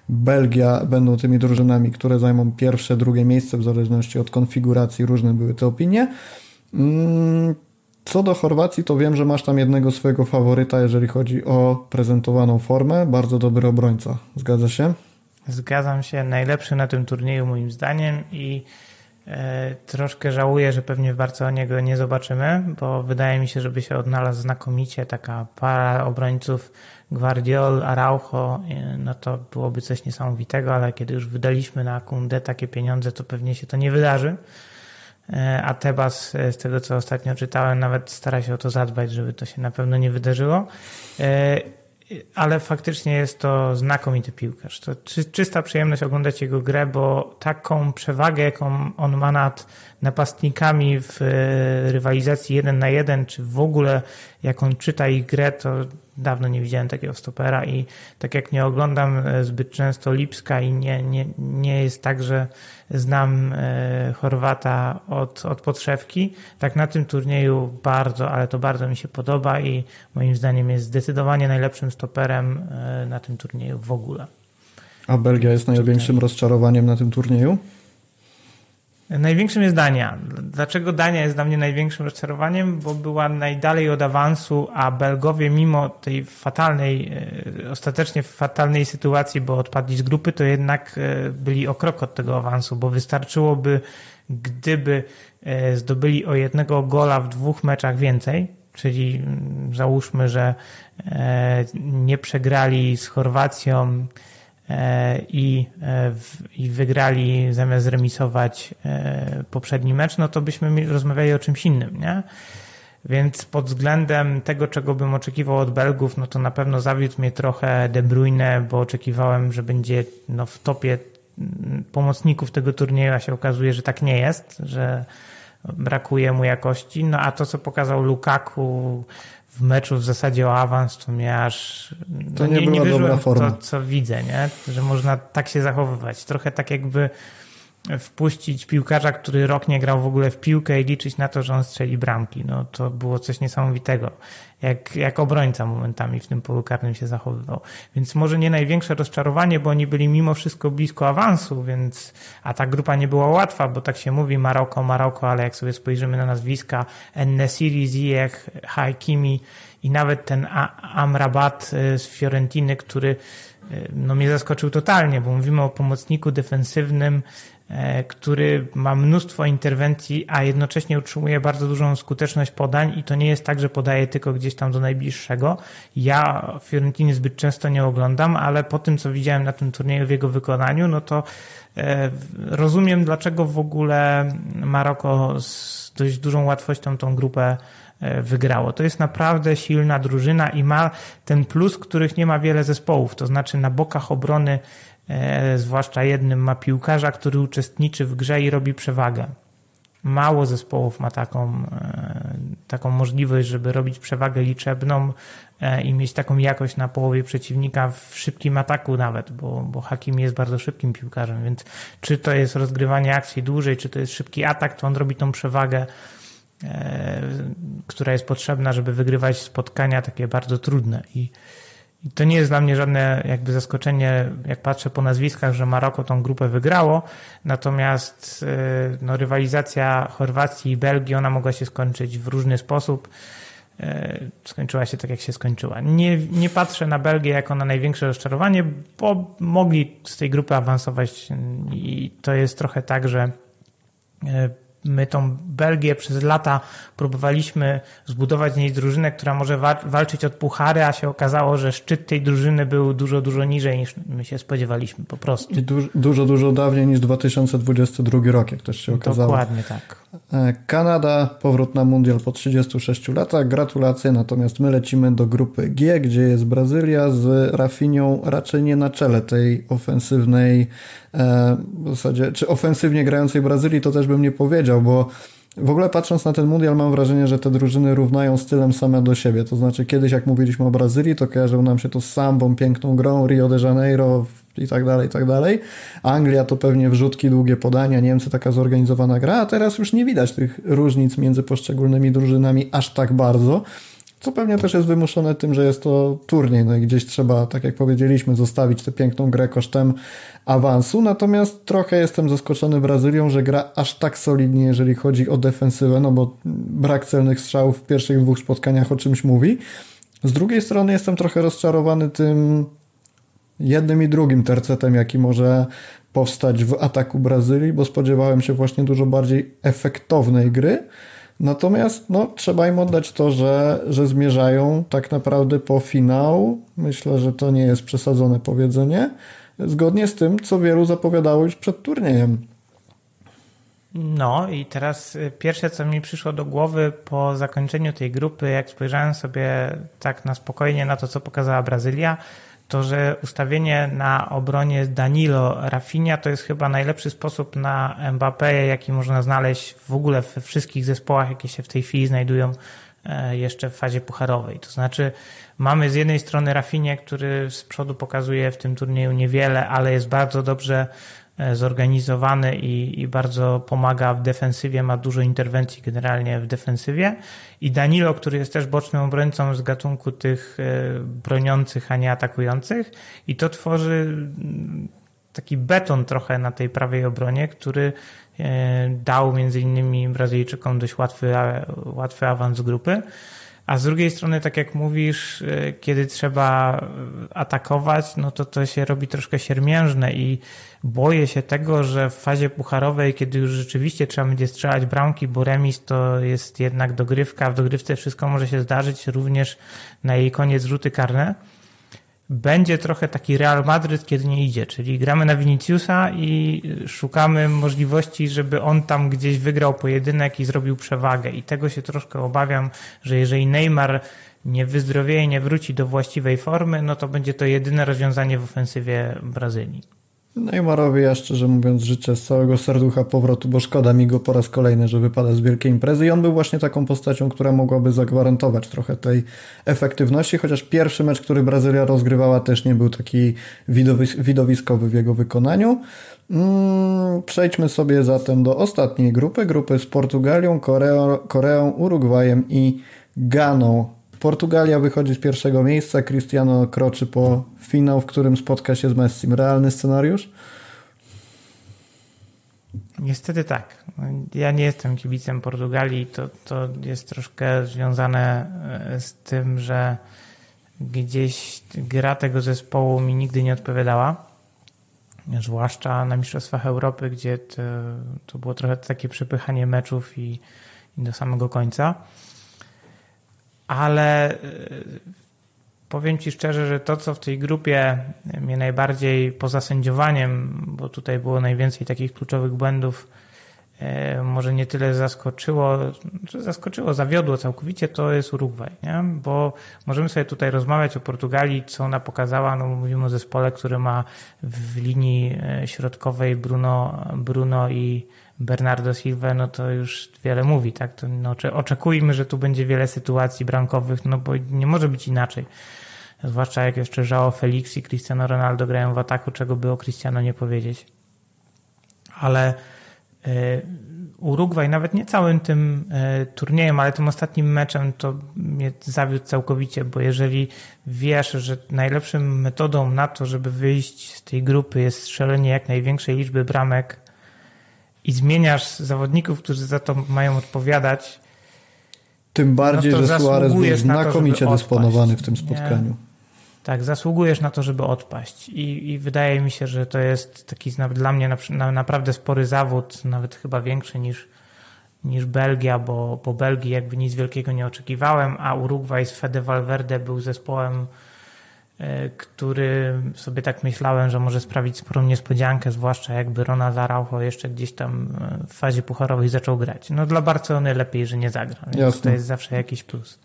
Belgia będą tymi drużynami, które zajmą pierwsze, drugie miejsce w zależności od konfiguracji, różne były te opinie. Mm, co do Chorwacji, to wiem, że masz tam jednego swojego faworyta, jeżeli chodzi o prezentowaną formę. Bardzo dobry obrońca. Zgadza się? Zgadzam się. Najlepszy na tym turnieju moim zdaniem i e, troszkę żałuję, że pewnie w Barcelonie go nie zobaczymy, bo wydaje mi się, żeby się odnalazł znakomicie taka para obrońców Guardiol, Araujo, e, no to byłoby coś niesamowitego, ale kiedy już wydaliśmy na Kunde takie pieniądze, to pewnie się to nie wydarzy. E, a Tebas, e, z tego co ostatnio czytałem, nawet stara się o to zadbać, żeby to się na pewno nie wydarzyło. E, ale faktycznie jest to znakomity piłkarz. To czysta przyjemność oglądać jego grę, bo taką przewagę, jaką on ma nad napastnikami w rywalizacji jeden na jeden, czy w ogóle jak on czyta ich grę, to dawno nie widziałem takiego stopera i tak jak nie oglądam zbyt często Lipska i nie, nie, nie jest tak, że znam e, Chorwata od, od podszewki. Tak na tym turnieju bardzo, ale to bardzo mi się podoba i moim zdaniem jest zdecydowanie najlepszym stoperem e, na tym turnieju w ogóle. A Belgia jest największym rozczarowaniem na tym turnieju? Największym jest Dania. Dlaczego Dania jest dla mnie największym rozczarowaniem? Bo była najdalej od awansu, a Belgowie mimo tej fatalnej, e, ostatecznie fatalnej sytuacji, bo odpadli z grupy, to jednak e, byli o krok od tego awansu, bo wystarczyłoby, gdyby e, zdobyli o jednego gola w dwóch meczach więcej, czyli mm, załóżmy, że nie przegrali z Chorwacją, i, e, i wygrali zamiast remisować e, poprzedni mecz, no to byśmy rozmawiali o czymś innym, nie? Więc pod względem tego, czego bym oczekiwał od Belgów, no to na pewno zawiódł mnie trochę De Bruyne, bo oczekiwałem, że będzie no, w topie pomocników tego turnieju, a się okazuje, że tak nie jest, że brakuje mu jakości. No a to, co pokazał Lukaku, w meczu w zasadzie o awans, to mnie aż to no, nie, nie, nie dobra forma. to, co widzę, nie? że można tak się zachowywać. Trochę tak jakby wpuścić piłkarza, który rok nie grał w ogóle w piłkę i liczyć na to, że on strzeli bramki. No to było coś niesamowitego. Jak, jak obrońca momentami w tym polu karnym się zachowywał. Więc może nie największe rozczarowanie, bo oni byli mimo wszystko blisko awansu, więc, a ta grupa nie była łatwa, bo tak się mówi Maroko, Maroko, ale jak sobie spojrzymy na nazwiska Ennesiri, Ziyech, Hakimi i nawet ten Amrabat y, z Fiorentiny, który y, no mnie zaskoczył totalnie, bo mówimy o pomocniku defensywnym, który ma mnóstwo interwencji, a jednocześnie utrzymuje bardzo dużą skuteczność podań i to nie jest tak, że podaje tylko gdzieś tam do najbliższego. Ja Fiorentiny zbyt często nie oglądam, ale po tym, co widziałem na tym turnieju w jego wykonaniu, no to e, rozumiem, dlaczego w ogóle Maroko z dość dużą łatwością tą grupę e, wygrało. To jest naprawdę silna drużyna i ma ten plus, których nie ma wiele zespołów, to znaczy na bokach obrony E, zwłaszcza jednym ma piłkarza, który uczestniczy w grze i robi przewagę. Mało zespołów ma taką, e, taką możliwość, żeby robić przewagę liczebną e, i mieć taką jakość na połowie przeciwnika w szybkim ataku nawet, bo, bo Hakim jest bardzo szybkim piłkarzem, więc czy to jest rozgrywanie akcji dłużej, czy to jest szybki atak, to on robi tą przewagę, która jest potrzebna, żeby wygrywać spotkania takie bardzo trudne i to nie jest dla mnie żadne jakby zaskoczenie, jak patrzę po nazwiskach, że Maroko tą grupę wygrało, natomiast y, no, rywalizacja Chorwacji i Belgii, ona mogła się skończyć w różny sposób. e, skończyła się tak, jak się skończyła. Nie, nie patrzę na Belgię jako na największe rozczarowanie, bo mogli z tej grupy awansować i to jest trochę tak, że e, My tą Belgię przez lata próbowaliśmy zbudować z niej drużynę, która może walczyć od puchary, a się okazało, że szczyt tej drużyny był dużo, dużo niżej niż my się spodziewaliśmy po prostu. I dużo, dużo, dużo dawniej niż 2022 rok, jak też się okazało. Dokładnie tak. E, Kanada, powrót na mundial po 36 latach, gratulacje, natomiast my lecimy do grupy G, gdzie jest Brazylia z Rafinią raczej nie na czele tej ofensywnej, e, w zasadzie, czy ofensywnie grającej Brazylii, to też bym nie powiedział, bo w ogóle patrząc na ten mundial mam wrażenie, że te drużyny równają stylem same do siebie. To znaczy kiedyś jak mówiliśmy o Brazylii, to kojarzył nam się to z sambą, piękną grą, Rio de Janeiro i tak dalej, i tak dalej. Anglia to pewnie wrzutki, długie podania, Niemcy taka zorganizowana gra, a teraz już nie widać tych różnic między poszczególnymi drużynami aż tak bardzo. Co pewnie też jest wymuszone tym, że jest to turniej, no i gdzieś trzeba, tak jak powiedzieliśmy, zostawić tę piękną grę kosztem awansu. Natomiast trochę jestem zaskoczony Brazylią, że gra aż tak solidnie, jeżeli chodzi o defensywę, no bo brak celnych strzałów w pierwszych dwóch spotkaniach o czymś mówi. Z drugiej strony jestem trochę rozczarowany tym jednym i drugim tercetem, jaki może powstać w ataku Brazylii, bo spodziewałem się właśnie dużo bardziej efektownej gry. Natomiast no, trzeba im oddać to, że, że zmierzają tak naprawdę po finał. Myślę, że to nie jest przesadzone powiedzenie. Zgodnie z tym, co wielu zapowiadało już przed turniejem. No i teraz y, pierwsze, co mi przyszło do głowy po zakończeniu tej grupy, jak spojrzałem sobie tak na spokojnie na to, co pokazała Brazylia, to, że ustawienie na obronie Danilo Rafinha to jest chyba najlepszy sposób na Mbappé, jaki można znaleźć w ogóle we wszystkich zespołach, jakie się w tej chwili znajdują e, jeszcze w fazie pucharowej. To znaczy mamy z jednej strony Rafinha, który z przodu pokazuje w tym turnieju niewiele, ale jest bardzo dobrze zorganizowany i, i, bardzo pomaga w defensywie, ma dużo interwencji generalnie w defensywie. I Danilo, który jest też bocznym obrońcą z gatunku tych e, broniących, a nie atakujących. I to tworzy mm, taki beton trochę na tej prawej obronie, który e, dał między innymi Brazylijczykom dość łatwy, łatwy awans grupy. A z drugiej strony, tak jak mówisz, kiedy trzeba atakować, no to to się robi troszkę siermiężne i boję się tego, że w fazie pucharowej, kiedy już rzeczywiście trzeba będzie strzelać bramki, bo remis to jest jednak dogrywka, w dogrywce wszystko może się zdarzyć, również na jej koniec rzuty karne. Będzie trochę taki Real Madryt, kiedy nie idzie, czyli gramy na Viniciusa i szukamy możliwości, żeby on tam gdzieś wygrał pojedynek i zrobił przewagę. I tego się troszkę obawiam, że jeżeli Neymar nie wyzdrowieje, nie wróci do właściwej formy, no to będzie to jedyne rozwiązanie w ofensywie Brazylii. Neymarowi ja szczerze mówiąc życzę z całego serducha powrotu, bo szkoda mi go po raz kolejny, że wypada z wielkiej imprezy i on był właśnie taką postacią, która mogłaby zagwarantować trochę tej efektywności, chociaż pierwszy mecz, który Brazylia rozgrywała też nie był taki widowis widowiskowy w jego wykonaniu. Mm, przejdźmy sobie zatem do ostatniej grupy, grupy z Portugalią, Koreą, Koreą Urugwajem i Ganą. Portugalia wychodzi z pierwszego miejsca, Cristiano kroczy po finał, w którym spotka się z Messim. Realny scenariusz? Niestety tak. Ja nie jestem kibicem Portugalii. To, to jest troszkę związane e, z tym, że gdzieś gra tego zespołu mi nigdy nie odpowiadała. Zwłaszcza na Mistrzostwach Europy, gdzie to, to było trochę takie przepychanie meczów i, i do samego końca ale e, powiem Ci szczerze, że to, co w tej grupie mnie najbardziej poza sędziowaniem, bo tutaj było najwięcej takich kluczowych błędów, e, może nie tyle zaskoczyło, czy zaskoczyło, zawiodło całkowicie, to jest Urugwaj, nie? bo możemy sobie tutaj rozmawiać o Portugalii, co ona pokazała, no mówimy o zespole, który ma w linii e, środkowej Bruno, Bruno i Bernardo Silva, no to już wiele mówi, tak? To no, oczekujmy, że tu będzie wiele sytuacji bramkowych, no bo nie może być inaczej. Zwłaszcza jak jeszcze Joao Felix i Cristiano Ronaldo grają w ataku, czego by o Cristiano nie powiedzieć. Ale y, Urugwaj nawet nie całym tym y, turniejem, ale tym ostatnim meczem to mnie zawiódł całkowicie, bo jeżeli wiesz, że najlepszą metodą na to, żeby wyjść z tej grupy jest strzelenie jak największej liczby bramek i zmieniasz zawodników, którzy za to mają odpowiadać, Tym bardziej, no że Suarez był znakomicie to, dysponowany w tym spotkaniu. Nie. Tak, zasługujesz na to, żeby odpaść. I, I, wydaje mi się, że to jest taki dla mnie na, na, naprawdę spory zawód, nawet chyba większy niż, niż Belgia, bo po Belgii jakby nic wielkiego nie oczekiwałem, a Uruguay z Fede Valverde był zespołem, który sobie tak myślałem, że może sprawić sporą niespodziankę, zwłaszcza jakby Ronald Araujo jeszcze gdzieś tam e, w fazie pucharowej zaczął grać. No dla Barcelony lepiej, że nie zagra, więc Jasne. to jest zawsze jakiś plus.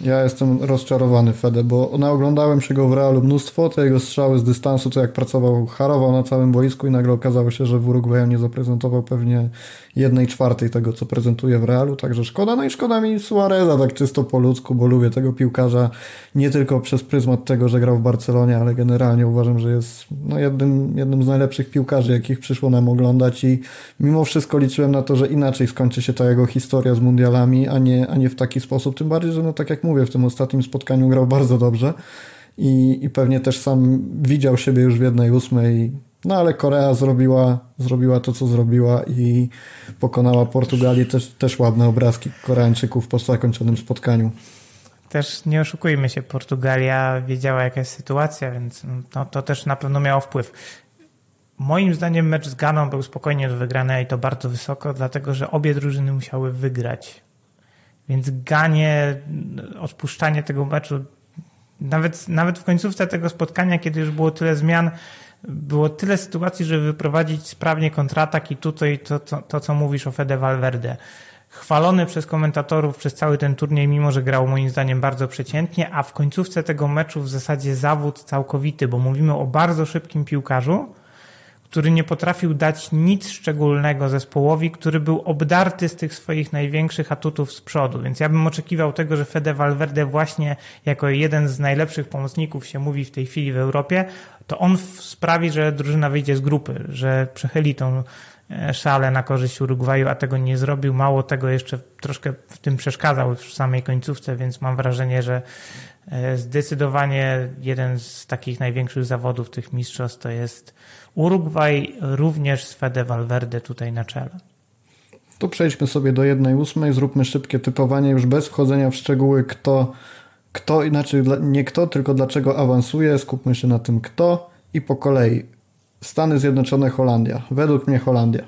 Ja jestem rozczarowany Fede, bo naoglądałem się go w Realu mnóstwo, te jego strzały z dystansu, to jak pracował, harował na całym boisku i nagle okazało się, że w Uruguayu nie zaprezentował pewnie jednej czwartej tego, co prezentuje w Realu, także szkoda. No i szkoda mi Suareza, tak czysto po ludzku, bo lubię tego piłkarza nie tylko przez pryzmat tego, że grał w Barcelonie, ale generalnie uważam, że jest no, jednym, jednym z najlepszych piłkarzy, jakich przyszło nam oglądać i mimo wszystko liczyłem na to, że inaczej skończy się ta jego historia z mundialami, a nie, a nie w taki sposób, tym bardziej, że no tak jak mówię, w tym ostatnim spotkaniu grał bardzo dobrze i, i pewnie też sam widział siebie już w jednej ósmej no ale Korea zrobiła, zrobiła to, co zrobiła i pokonała Portugalię. Też, też ładne obrazki Koreańczyków po zakończonym spotkaniu. Też nie oszukujmy się, Portugalia wiedziała jaka jest sytuacja, więc no, to też na pewno miało wpływ. Moim zdaniem mecz z Ganą był spokojnie do wygrania i to bardzo wysoko, dlatego że obie drużyny musiały wygrać. Więc Ganie, odpuszczanie tego meczu, nawet, nawet w końcówce tego spotkania, kiedy już było tyle zmian, było tyle sytuacji, żeby wyprowadzić sprawnie kontratak i tutaj to, to, to co mówisz o Fede Valverde. Chwalony przez komentatorów przez cały ten turniej, mimo że grał moim zdaniem bardzo przeciętnie, a w końcówce tego meczu w zasadzie zawód całkowity, bo mówimy o bardzo szybkim piłkarzu, który nie potrafił dać nic szczególnego zespołowi, który był obdarty z tych swoich największych atutów z przodu. Więc ja bym oczekiwał tego, że Fede Valverde właśnie jako jeden z najlepszych pomocników się mówi w tej chwili w Europie, to on sprawi, że drużyna wyjdzie z grupy, że przechyli tą e, szalę na korzyść Urugwaju, a tego nie zrobił. Mało tego jeszcze troszkę w tym przeszkadzał w samej końcówce, więc mam wrażenie, że e, zdecydowanie jeden z takich największych zawodów tych mistrzostw to jest Urugwaj, również z Fede Valverde tutaj na czele. Tu przejdźmy sobie do jednej ósmej, zróbmy szybkie typowanie już bez wchodzenia w szczegóły, kto kto, inaczej nie kto, tylko dlaczego awansuje, skupmy się na tym kto i po kolei. Stany Zjednoczone, Holandia. Według mnie Holandia.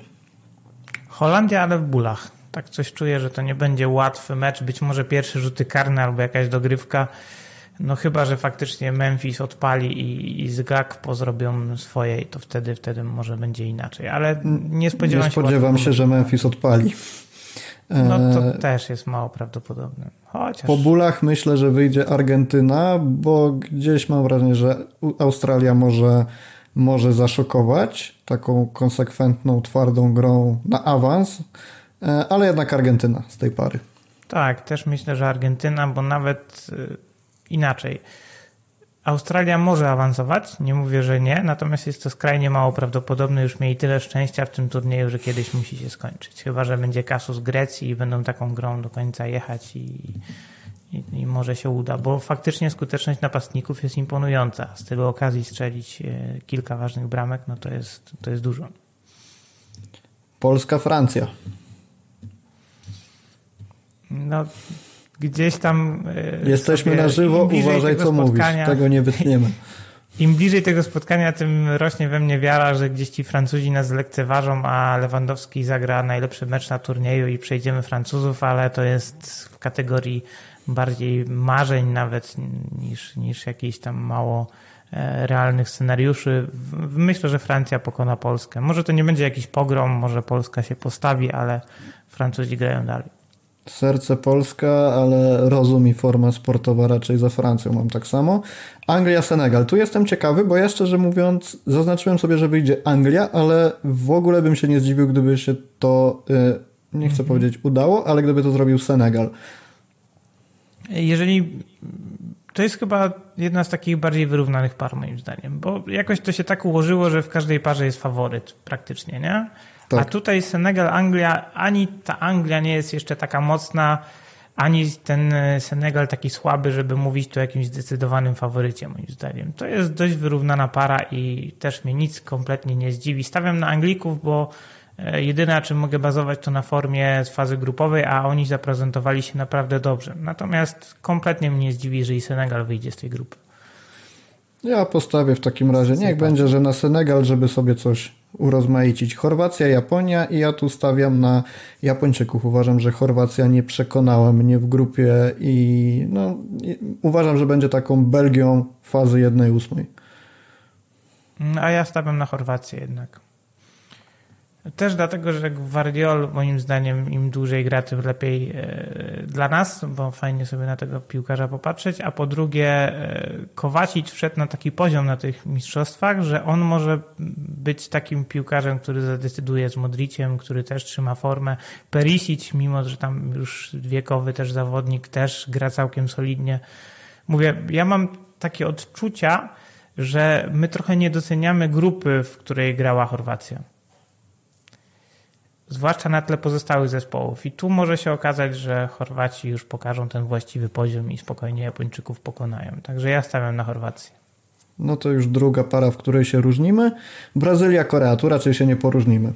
Holandia, ale w bólach. Tak coś czuję, że to nie będzie łatwy mecz, być może pierwsze rzuty karne albo jakaś dogrywka. No chyba, że faktycznie Memphis odpali i, i z Gakpo zrobią swoje i to wtedy, wtedy może będzie inaczej. Ale nie spodziewam nie się... Nie spodziewam się, że Memphis odpali. No to e, też jest mało prawdopodobne. Chociaż... Po bólach myślę, że wyjdzie Argentyna, bo gdzieś mam wrażenie, że Australia może, może zaszokować taką konsekwentną, twardą grą na awans, e, ale jednak Argentyna z tej pary. Tak, też myślę, że Argentyna, bo nawet e, inaczej Australia może awansować, nie mówię, że nie, natomiast jest to skrajnie mało prawdopodobne. Już mieli tyle szczęścia w tym turnieju, że kiedyś musi się skończyć. Chyba, że będzie kasus Grecji i będą taką grą do końca jechać i, i, i może się uda, bo faktycznie skuteczność napastników jest imponująca. Z tylu okazji strzelić e, kilka ważnych bramek, no to jest, to jest dużo. Polska, Francja. No, gdzieś tam. E, Jesteśmy na żywo, uważaj co mówisz, tego nie wytniemy. Im bliżej tego spotkania, tym rośnie we mnie wiara, że gdzieś ci Francuzi nas lekceważą, a Lewandowski zagra najlepszy mecz na turnieju i przejdziemy Francuzów, ale to jest w kategorii bardziej marzeń nawet niż, niż jakichś tam mało e, realnych scenariuszy. Myślę, że Francja pokona Polskę. Może to nie będzie jakiś pogrom, może Polska się postawi, ale Francuzi grają dalej. Serce Polska, ale rozum i forma sportowa raczej za Francją mam tak samo. Anglia, Senegal. Tu jestem ciekawy, bo ja szczerze mówiąc zaznaczyłem sobie, że wyjdzie Anglia, ale w ogóle bym się nie zdziwił, gdyby się to, y, nie chcę mhm. powiedzieć udało, ale gdyby to zrobił Senegal. Jeżeli to jest chyba jedna z takich bardziej wyrównanych par moim zdaniem, bo jakoś to się tak ułożyło, że w każdej parze jest faworyt praktycznie, nie? Tak. A tutaj Senegal, Anglia, ani ta Anglia nie jest jeszcze taka mocna, ani ten e, Senegal taki słaby, żeby mówić tu o jakimś zdecydowanym faworycie, moim zdaniem. To jest dość wyrównana para i też mnie nic kompletnie nie zdziwi. Stawiam na Anglików, bo E, jedyne, na czym mogę bazować, to na formie z fazy grupowej, a oni zaprezentowali się naprawdę dobrze. Natomiast kompletnie mnie zdziwi, jeżeli Senegal wyjdzie z tej grupy. Ja postawię w takim razie. Niech będzie, że na Senegal, żeby sobie coś urozmaicić. Chorwacja, Japonia i ja tu stawiam na Japończyków. Uważam, że Chorwacja nie przekonała mnie w grupie i no, uważam, że będzie taką Belgią fazy 1-8. A ja stawiam na Chorwację jednak. Też dlatego, że Guardiol moim zdaniem im dłużej gra, tym lepiej e, dla nas, bo fajnie sobie na tego piłkarza popatrzeć, a po drugie e, Kowacic wszedł na taki poziom na tych mistrzostwach, że on może być takim piłkarzem, który zadecyduje z Modriciem, który też trzyma formę. Perisic, mimo że tam już wiekowy też zawodnik, też gra całkiem solidnie. Mówię, ja mam takie odczucia, że my trochę nie doceniamy grupy, w której grała Chorwacja zwłaszcza na tle pozostałych zespołów. I tu może się okazać, że Chorwaci już pokażą ten właściwy poziom i spokojnie Japończyków pokonają. Także ja stawiam na Chorwację. No to już druga para, w której się różnimy. Brazylia, Korea, tu raczej się nie poróżnimy.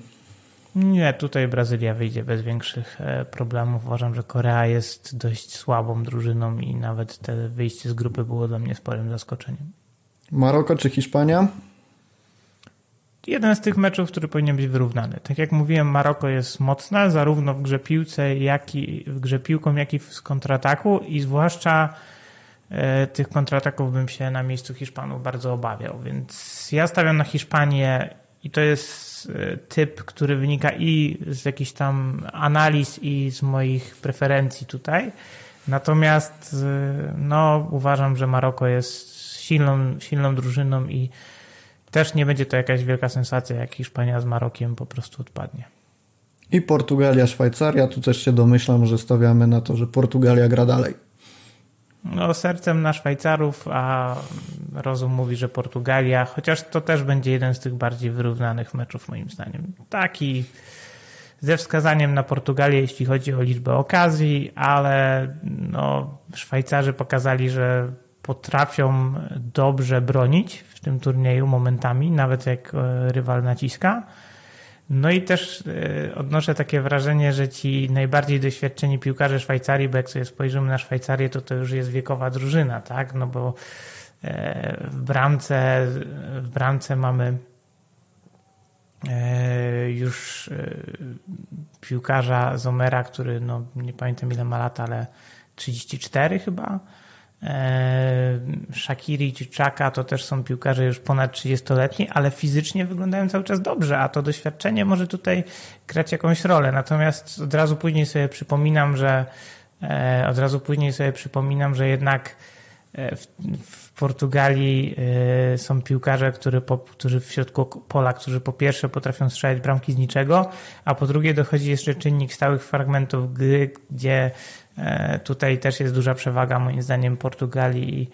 Nie, tutaj Brazylia wyjdzie bez większych e, problemów. Uważam, że Korea jest dość słabą drużyną i nawet te wyjście z grupy było dla mnie sporym zaskoczeniem. Maroko czy Hiszpania? Jeden z tych meczów, który powinien być wyrównany. Tak jak mówiłem, Maroko jest mocne zarówno w grze piłce, jak i w grze piłką, jak i w kontrataku i zwłaszcza e, tych kontrataków bym się na miejscu Hiszpanów bardzo obawiał, więc ja stawiam na Hiszpanię i to jest e, typ, który wynika i z jakichś tam analiz i z moich preferencji tutaj. Natomiast e, no, uważam, że Maroko jest silną, silną drużyną i też nie będzie to jakaś wielka sensacja, jak Hiszpania z Marokiem po prostu odpadnie. I Portugalia, Szwajcaria. Tu też się domyślam, że stawiamy na to, że Portugalia gra dalej. No, sercem na Szwajcarów, a rozum mówi, że Portugalia, chociaż to też będzie jeden z tych bardziej wyrównanych meczów, moim zdaniem. Taki ze wskazaniem na Portugalię, jeśli chodzi o liczbę okazji, ale no, Szwajcarzy pokazali, że potrafią dobrze bronić w tym turnieju momentami, nawet jak e, rywal naciska. No i też e, odnoszę takie wrażenie, że ci najbardziej doświadczeni piłkarze Szwajcarii, bo jak sobie spojrzymy na Szwajcarię, to to już jest wiekowa drużyna, tak? No bo e, w bramce, w bramce mamy już piłkarza Zomera, który no, nie pamiętam ile ma lat, ale 34 chyba. E, Shakiri czy Chaka to też są piłkarze już ponad 30-letni, ale fizycznie wyglądają cały czas dobrze, a to doświadczenie może tutaj grać jakąś rolę. Natomiast od razu później sobie przypominam, że e, od razu później sobie przypominam, że jednak e, w, w Portugalii są piłkarze, którzy, po, którzy w środku pola, którzy po pierwsze potrafią strzelać bramki z niczego, a po drugie dochodzi jeszcze czynnik stałych fragmentów gry, gdzie tutaj też jest duża przewaga moim zdaniem Portugalii i,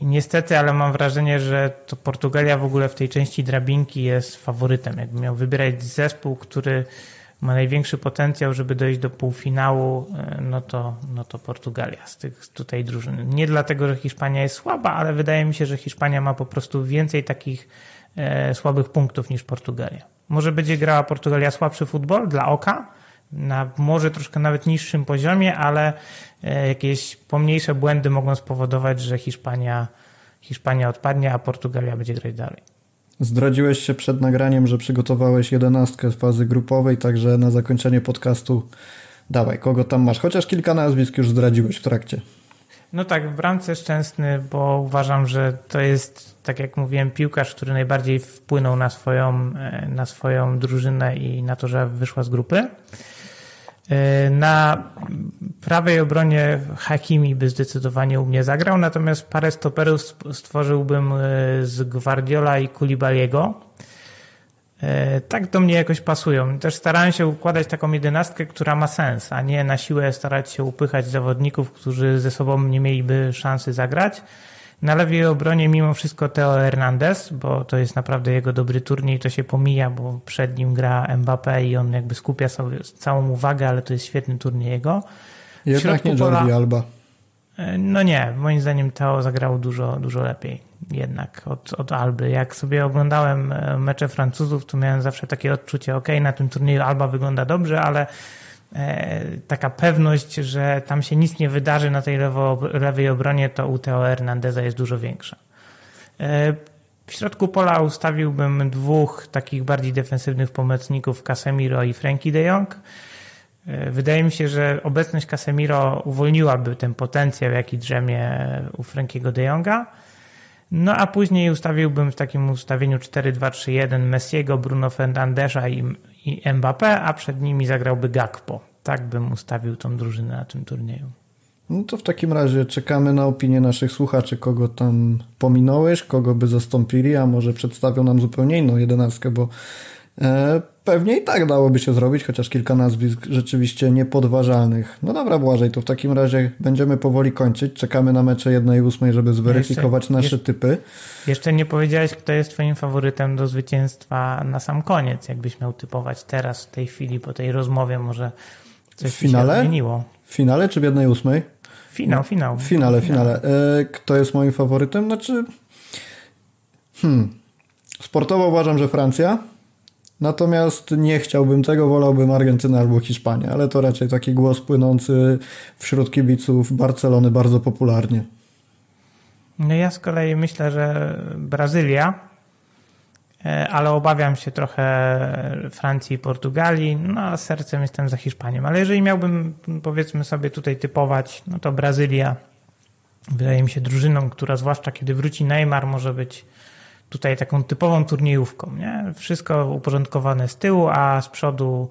i niestety, ale mam wrażenie, że to Portugalia w ogóle w tej części drabinki jest faworytem. Jakbym miał wybierać zespół, który ma największy potencjał, żeby dojść do półfinału, e, no to, no to Portugalia z tych tutaj drużyn. Nie dlatego, że Hiszpania jest słaba, ale wydaje mi się, że Hiszpania ma po prostu więcej takich e, słabych punktów niż Portugalia. Może będzie grała Portugalia słabszy futbol dla oka, na może troszkę nawet niższym poziomie, ale e, jakieś pomniejsze błędy mogą spowodować, że Hiszpania, Hiszpania odpadnie, a Portugalia będzie grać dalej. Zdradziłeś się przed nagraniem, że przygotowałeś jedenastkę z fazy grupowej, także na zakończenie podcastu dawaj, kogo tam masz? Chociaż kilka nazwisk już zdradziłeś w trakcie. No tak, w bramce Szczęsny, bo uważam, że to jest, tak jak mówiłem, piłkarz, który najbardziej wpłynął na swoją, e, na swoją drużynę i na to, że wyszła z grupy. E, na prawej obronie Hakimi by zdecydowanie u mnie zagrał, natomiast parę stoperów stworzyłbym e, z Guardiola i Kulibaliego. E, tak do mnie jakoś pasują. Też starałem się układać taką jedenastkę, która ma sens, a nie na siłę starać się upychać zawodników, którzy ze sobą nie mieliby szansy zagrać. Na lewej obronie mimo wszystko Teo Hernandez, bo to jest naprawdę jego dobry turniej, to się pomija, bo przed nim gra Mbappé i on jakby skupia sobie całą uwagę, ale to jest świetny turniej jego. Jednak nie Jordi Alba. E, no nie, moim zdaniem Teo zagrało dużo, dużo lepiej jednak od, od Alby. Jak sobie oglądałem e, mecze Francuzów, to miałem zawsze takie odczucie, ok, na tym turnieju Alba wygląda dobrze, ale taka pewność, że tam się nic nie wydarzy na tej lewo, lewej obronie, to u Teo Hernandeza jest dużo większa. E, w środku pola ustawiłbym dwóch takich bardziej defensywnych pomocników, Casemiro i Frankie de Jong. E, wydaje mi się, że obecność Casemiro uwolniłaby ten potencjał, jaki drzemie u Frankiego de Jonga. No a później ustawiłbym w takim ustawieniu 4-2-3-1 Messiego, Bruno Fernandesza i, i Mbappé, a przed nimi zagrałby Gakpo. Tak bym ustawił tą drużynę na tym turnieju. No to w takim razie czekamy na opinię naszych słuchaczy, kogo tam pominąłeś, kogo by zastąpili, a może przedstawią nam zupełnie inną jedenastkę, bo e, pewnie i tak dałoby się zrobić, chociaż kilka nazwisk rzeczywiście niepodważalnych. No dobra, Błażej, to w takim razie będziemy powoli kończyć. Czekamy na mecze 1-8, żeby zweryfikować jeszcze, nasze jeszcze, typy. Jeszcze nie powiedziałeś, kto jest twoim faworytem do zwycięstwa na sam koniec, jakbyś miał typować teraz, w tej chwili, po tej rozmowie może coś w finale? się zmieniło. W finale czy w 1-8? Finał, finał. W finale, finale. E, kto jest moim faworytem? Znaczy, hmm, sportowo uważam, że Francja. Natomiast nie chciałbym tego, wolałbym Argentynę albo Hiszpanię, ale to raczej taki głos płynący wśród kibiców Barcelony bardzo popularnie. No ja z kolei myślę, że Brazylia, e, ale obawiam się trochę Francji i Portugalii, no a sercem jestem za Hiszpanią. Ale jeżeli miałbym powiedzmy sobie tutaj typować, no to Brazylia wydaje mi się drużyną, która zwłaszcza kiedy wróci Neymar może być tutaj taką typową turniejówką. Nie? Wszystko uporządkowane z tyłu, a z przodu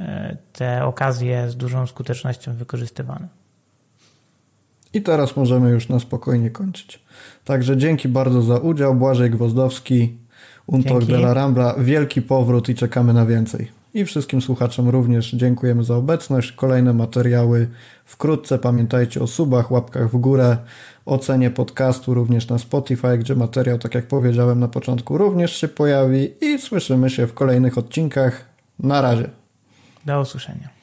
e, te okazje z dużą skutecznością wykorzystywane. I teraz możemy już na spokojnie kończyć. Także dzięki bardzo za udział. Błażej Gwozdowski, Untok de la Rambla. Wielki powrót i czekamy na więcej. I wszystkim słuchaczom również dziękujemy za obecność. Kolejne materiały wkrótce. Pamiętajcie o subach, łapkach w górę ocenie podcastu również na Spotify, gdzie materiał, tak jak powiedziałem na początku, również się pojawi i słyszymy się w kolejnych odcinkach. Na razie. Do usłyszenia.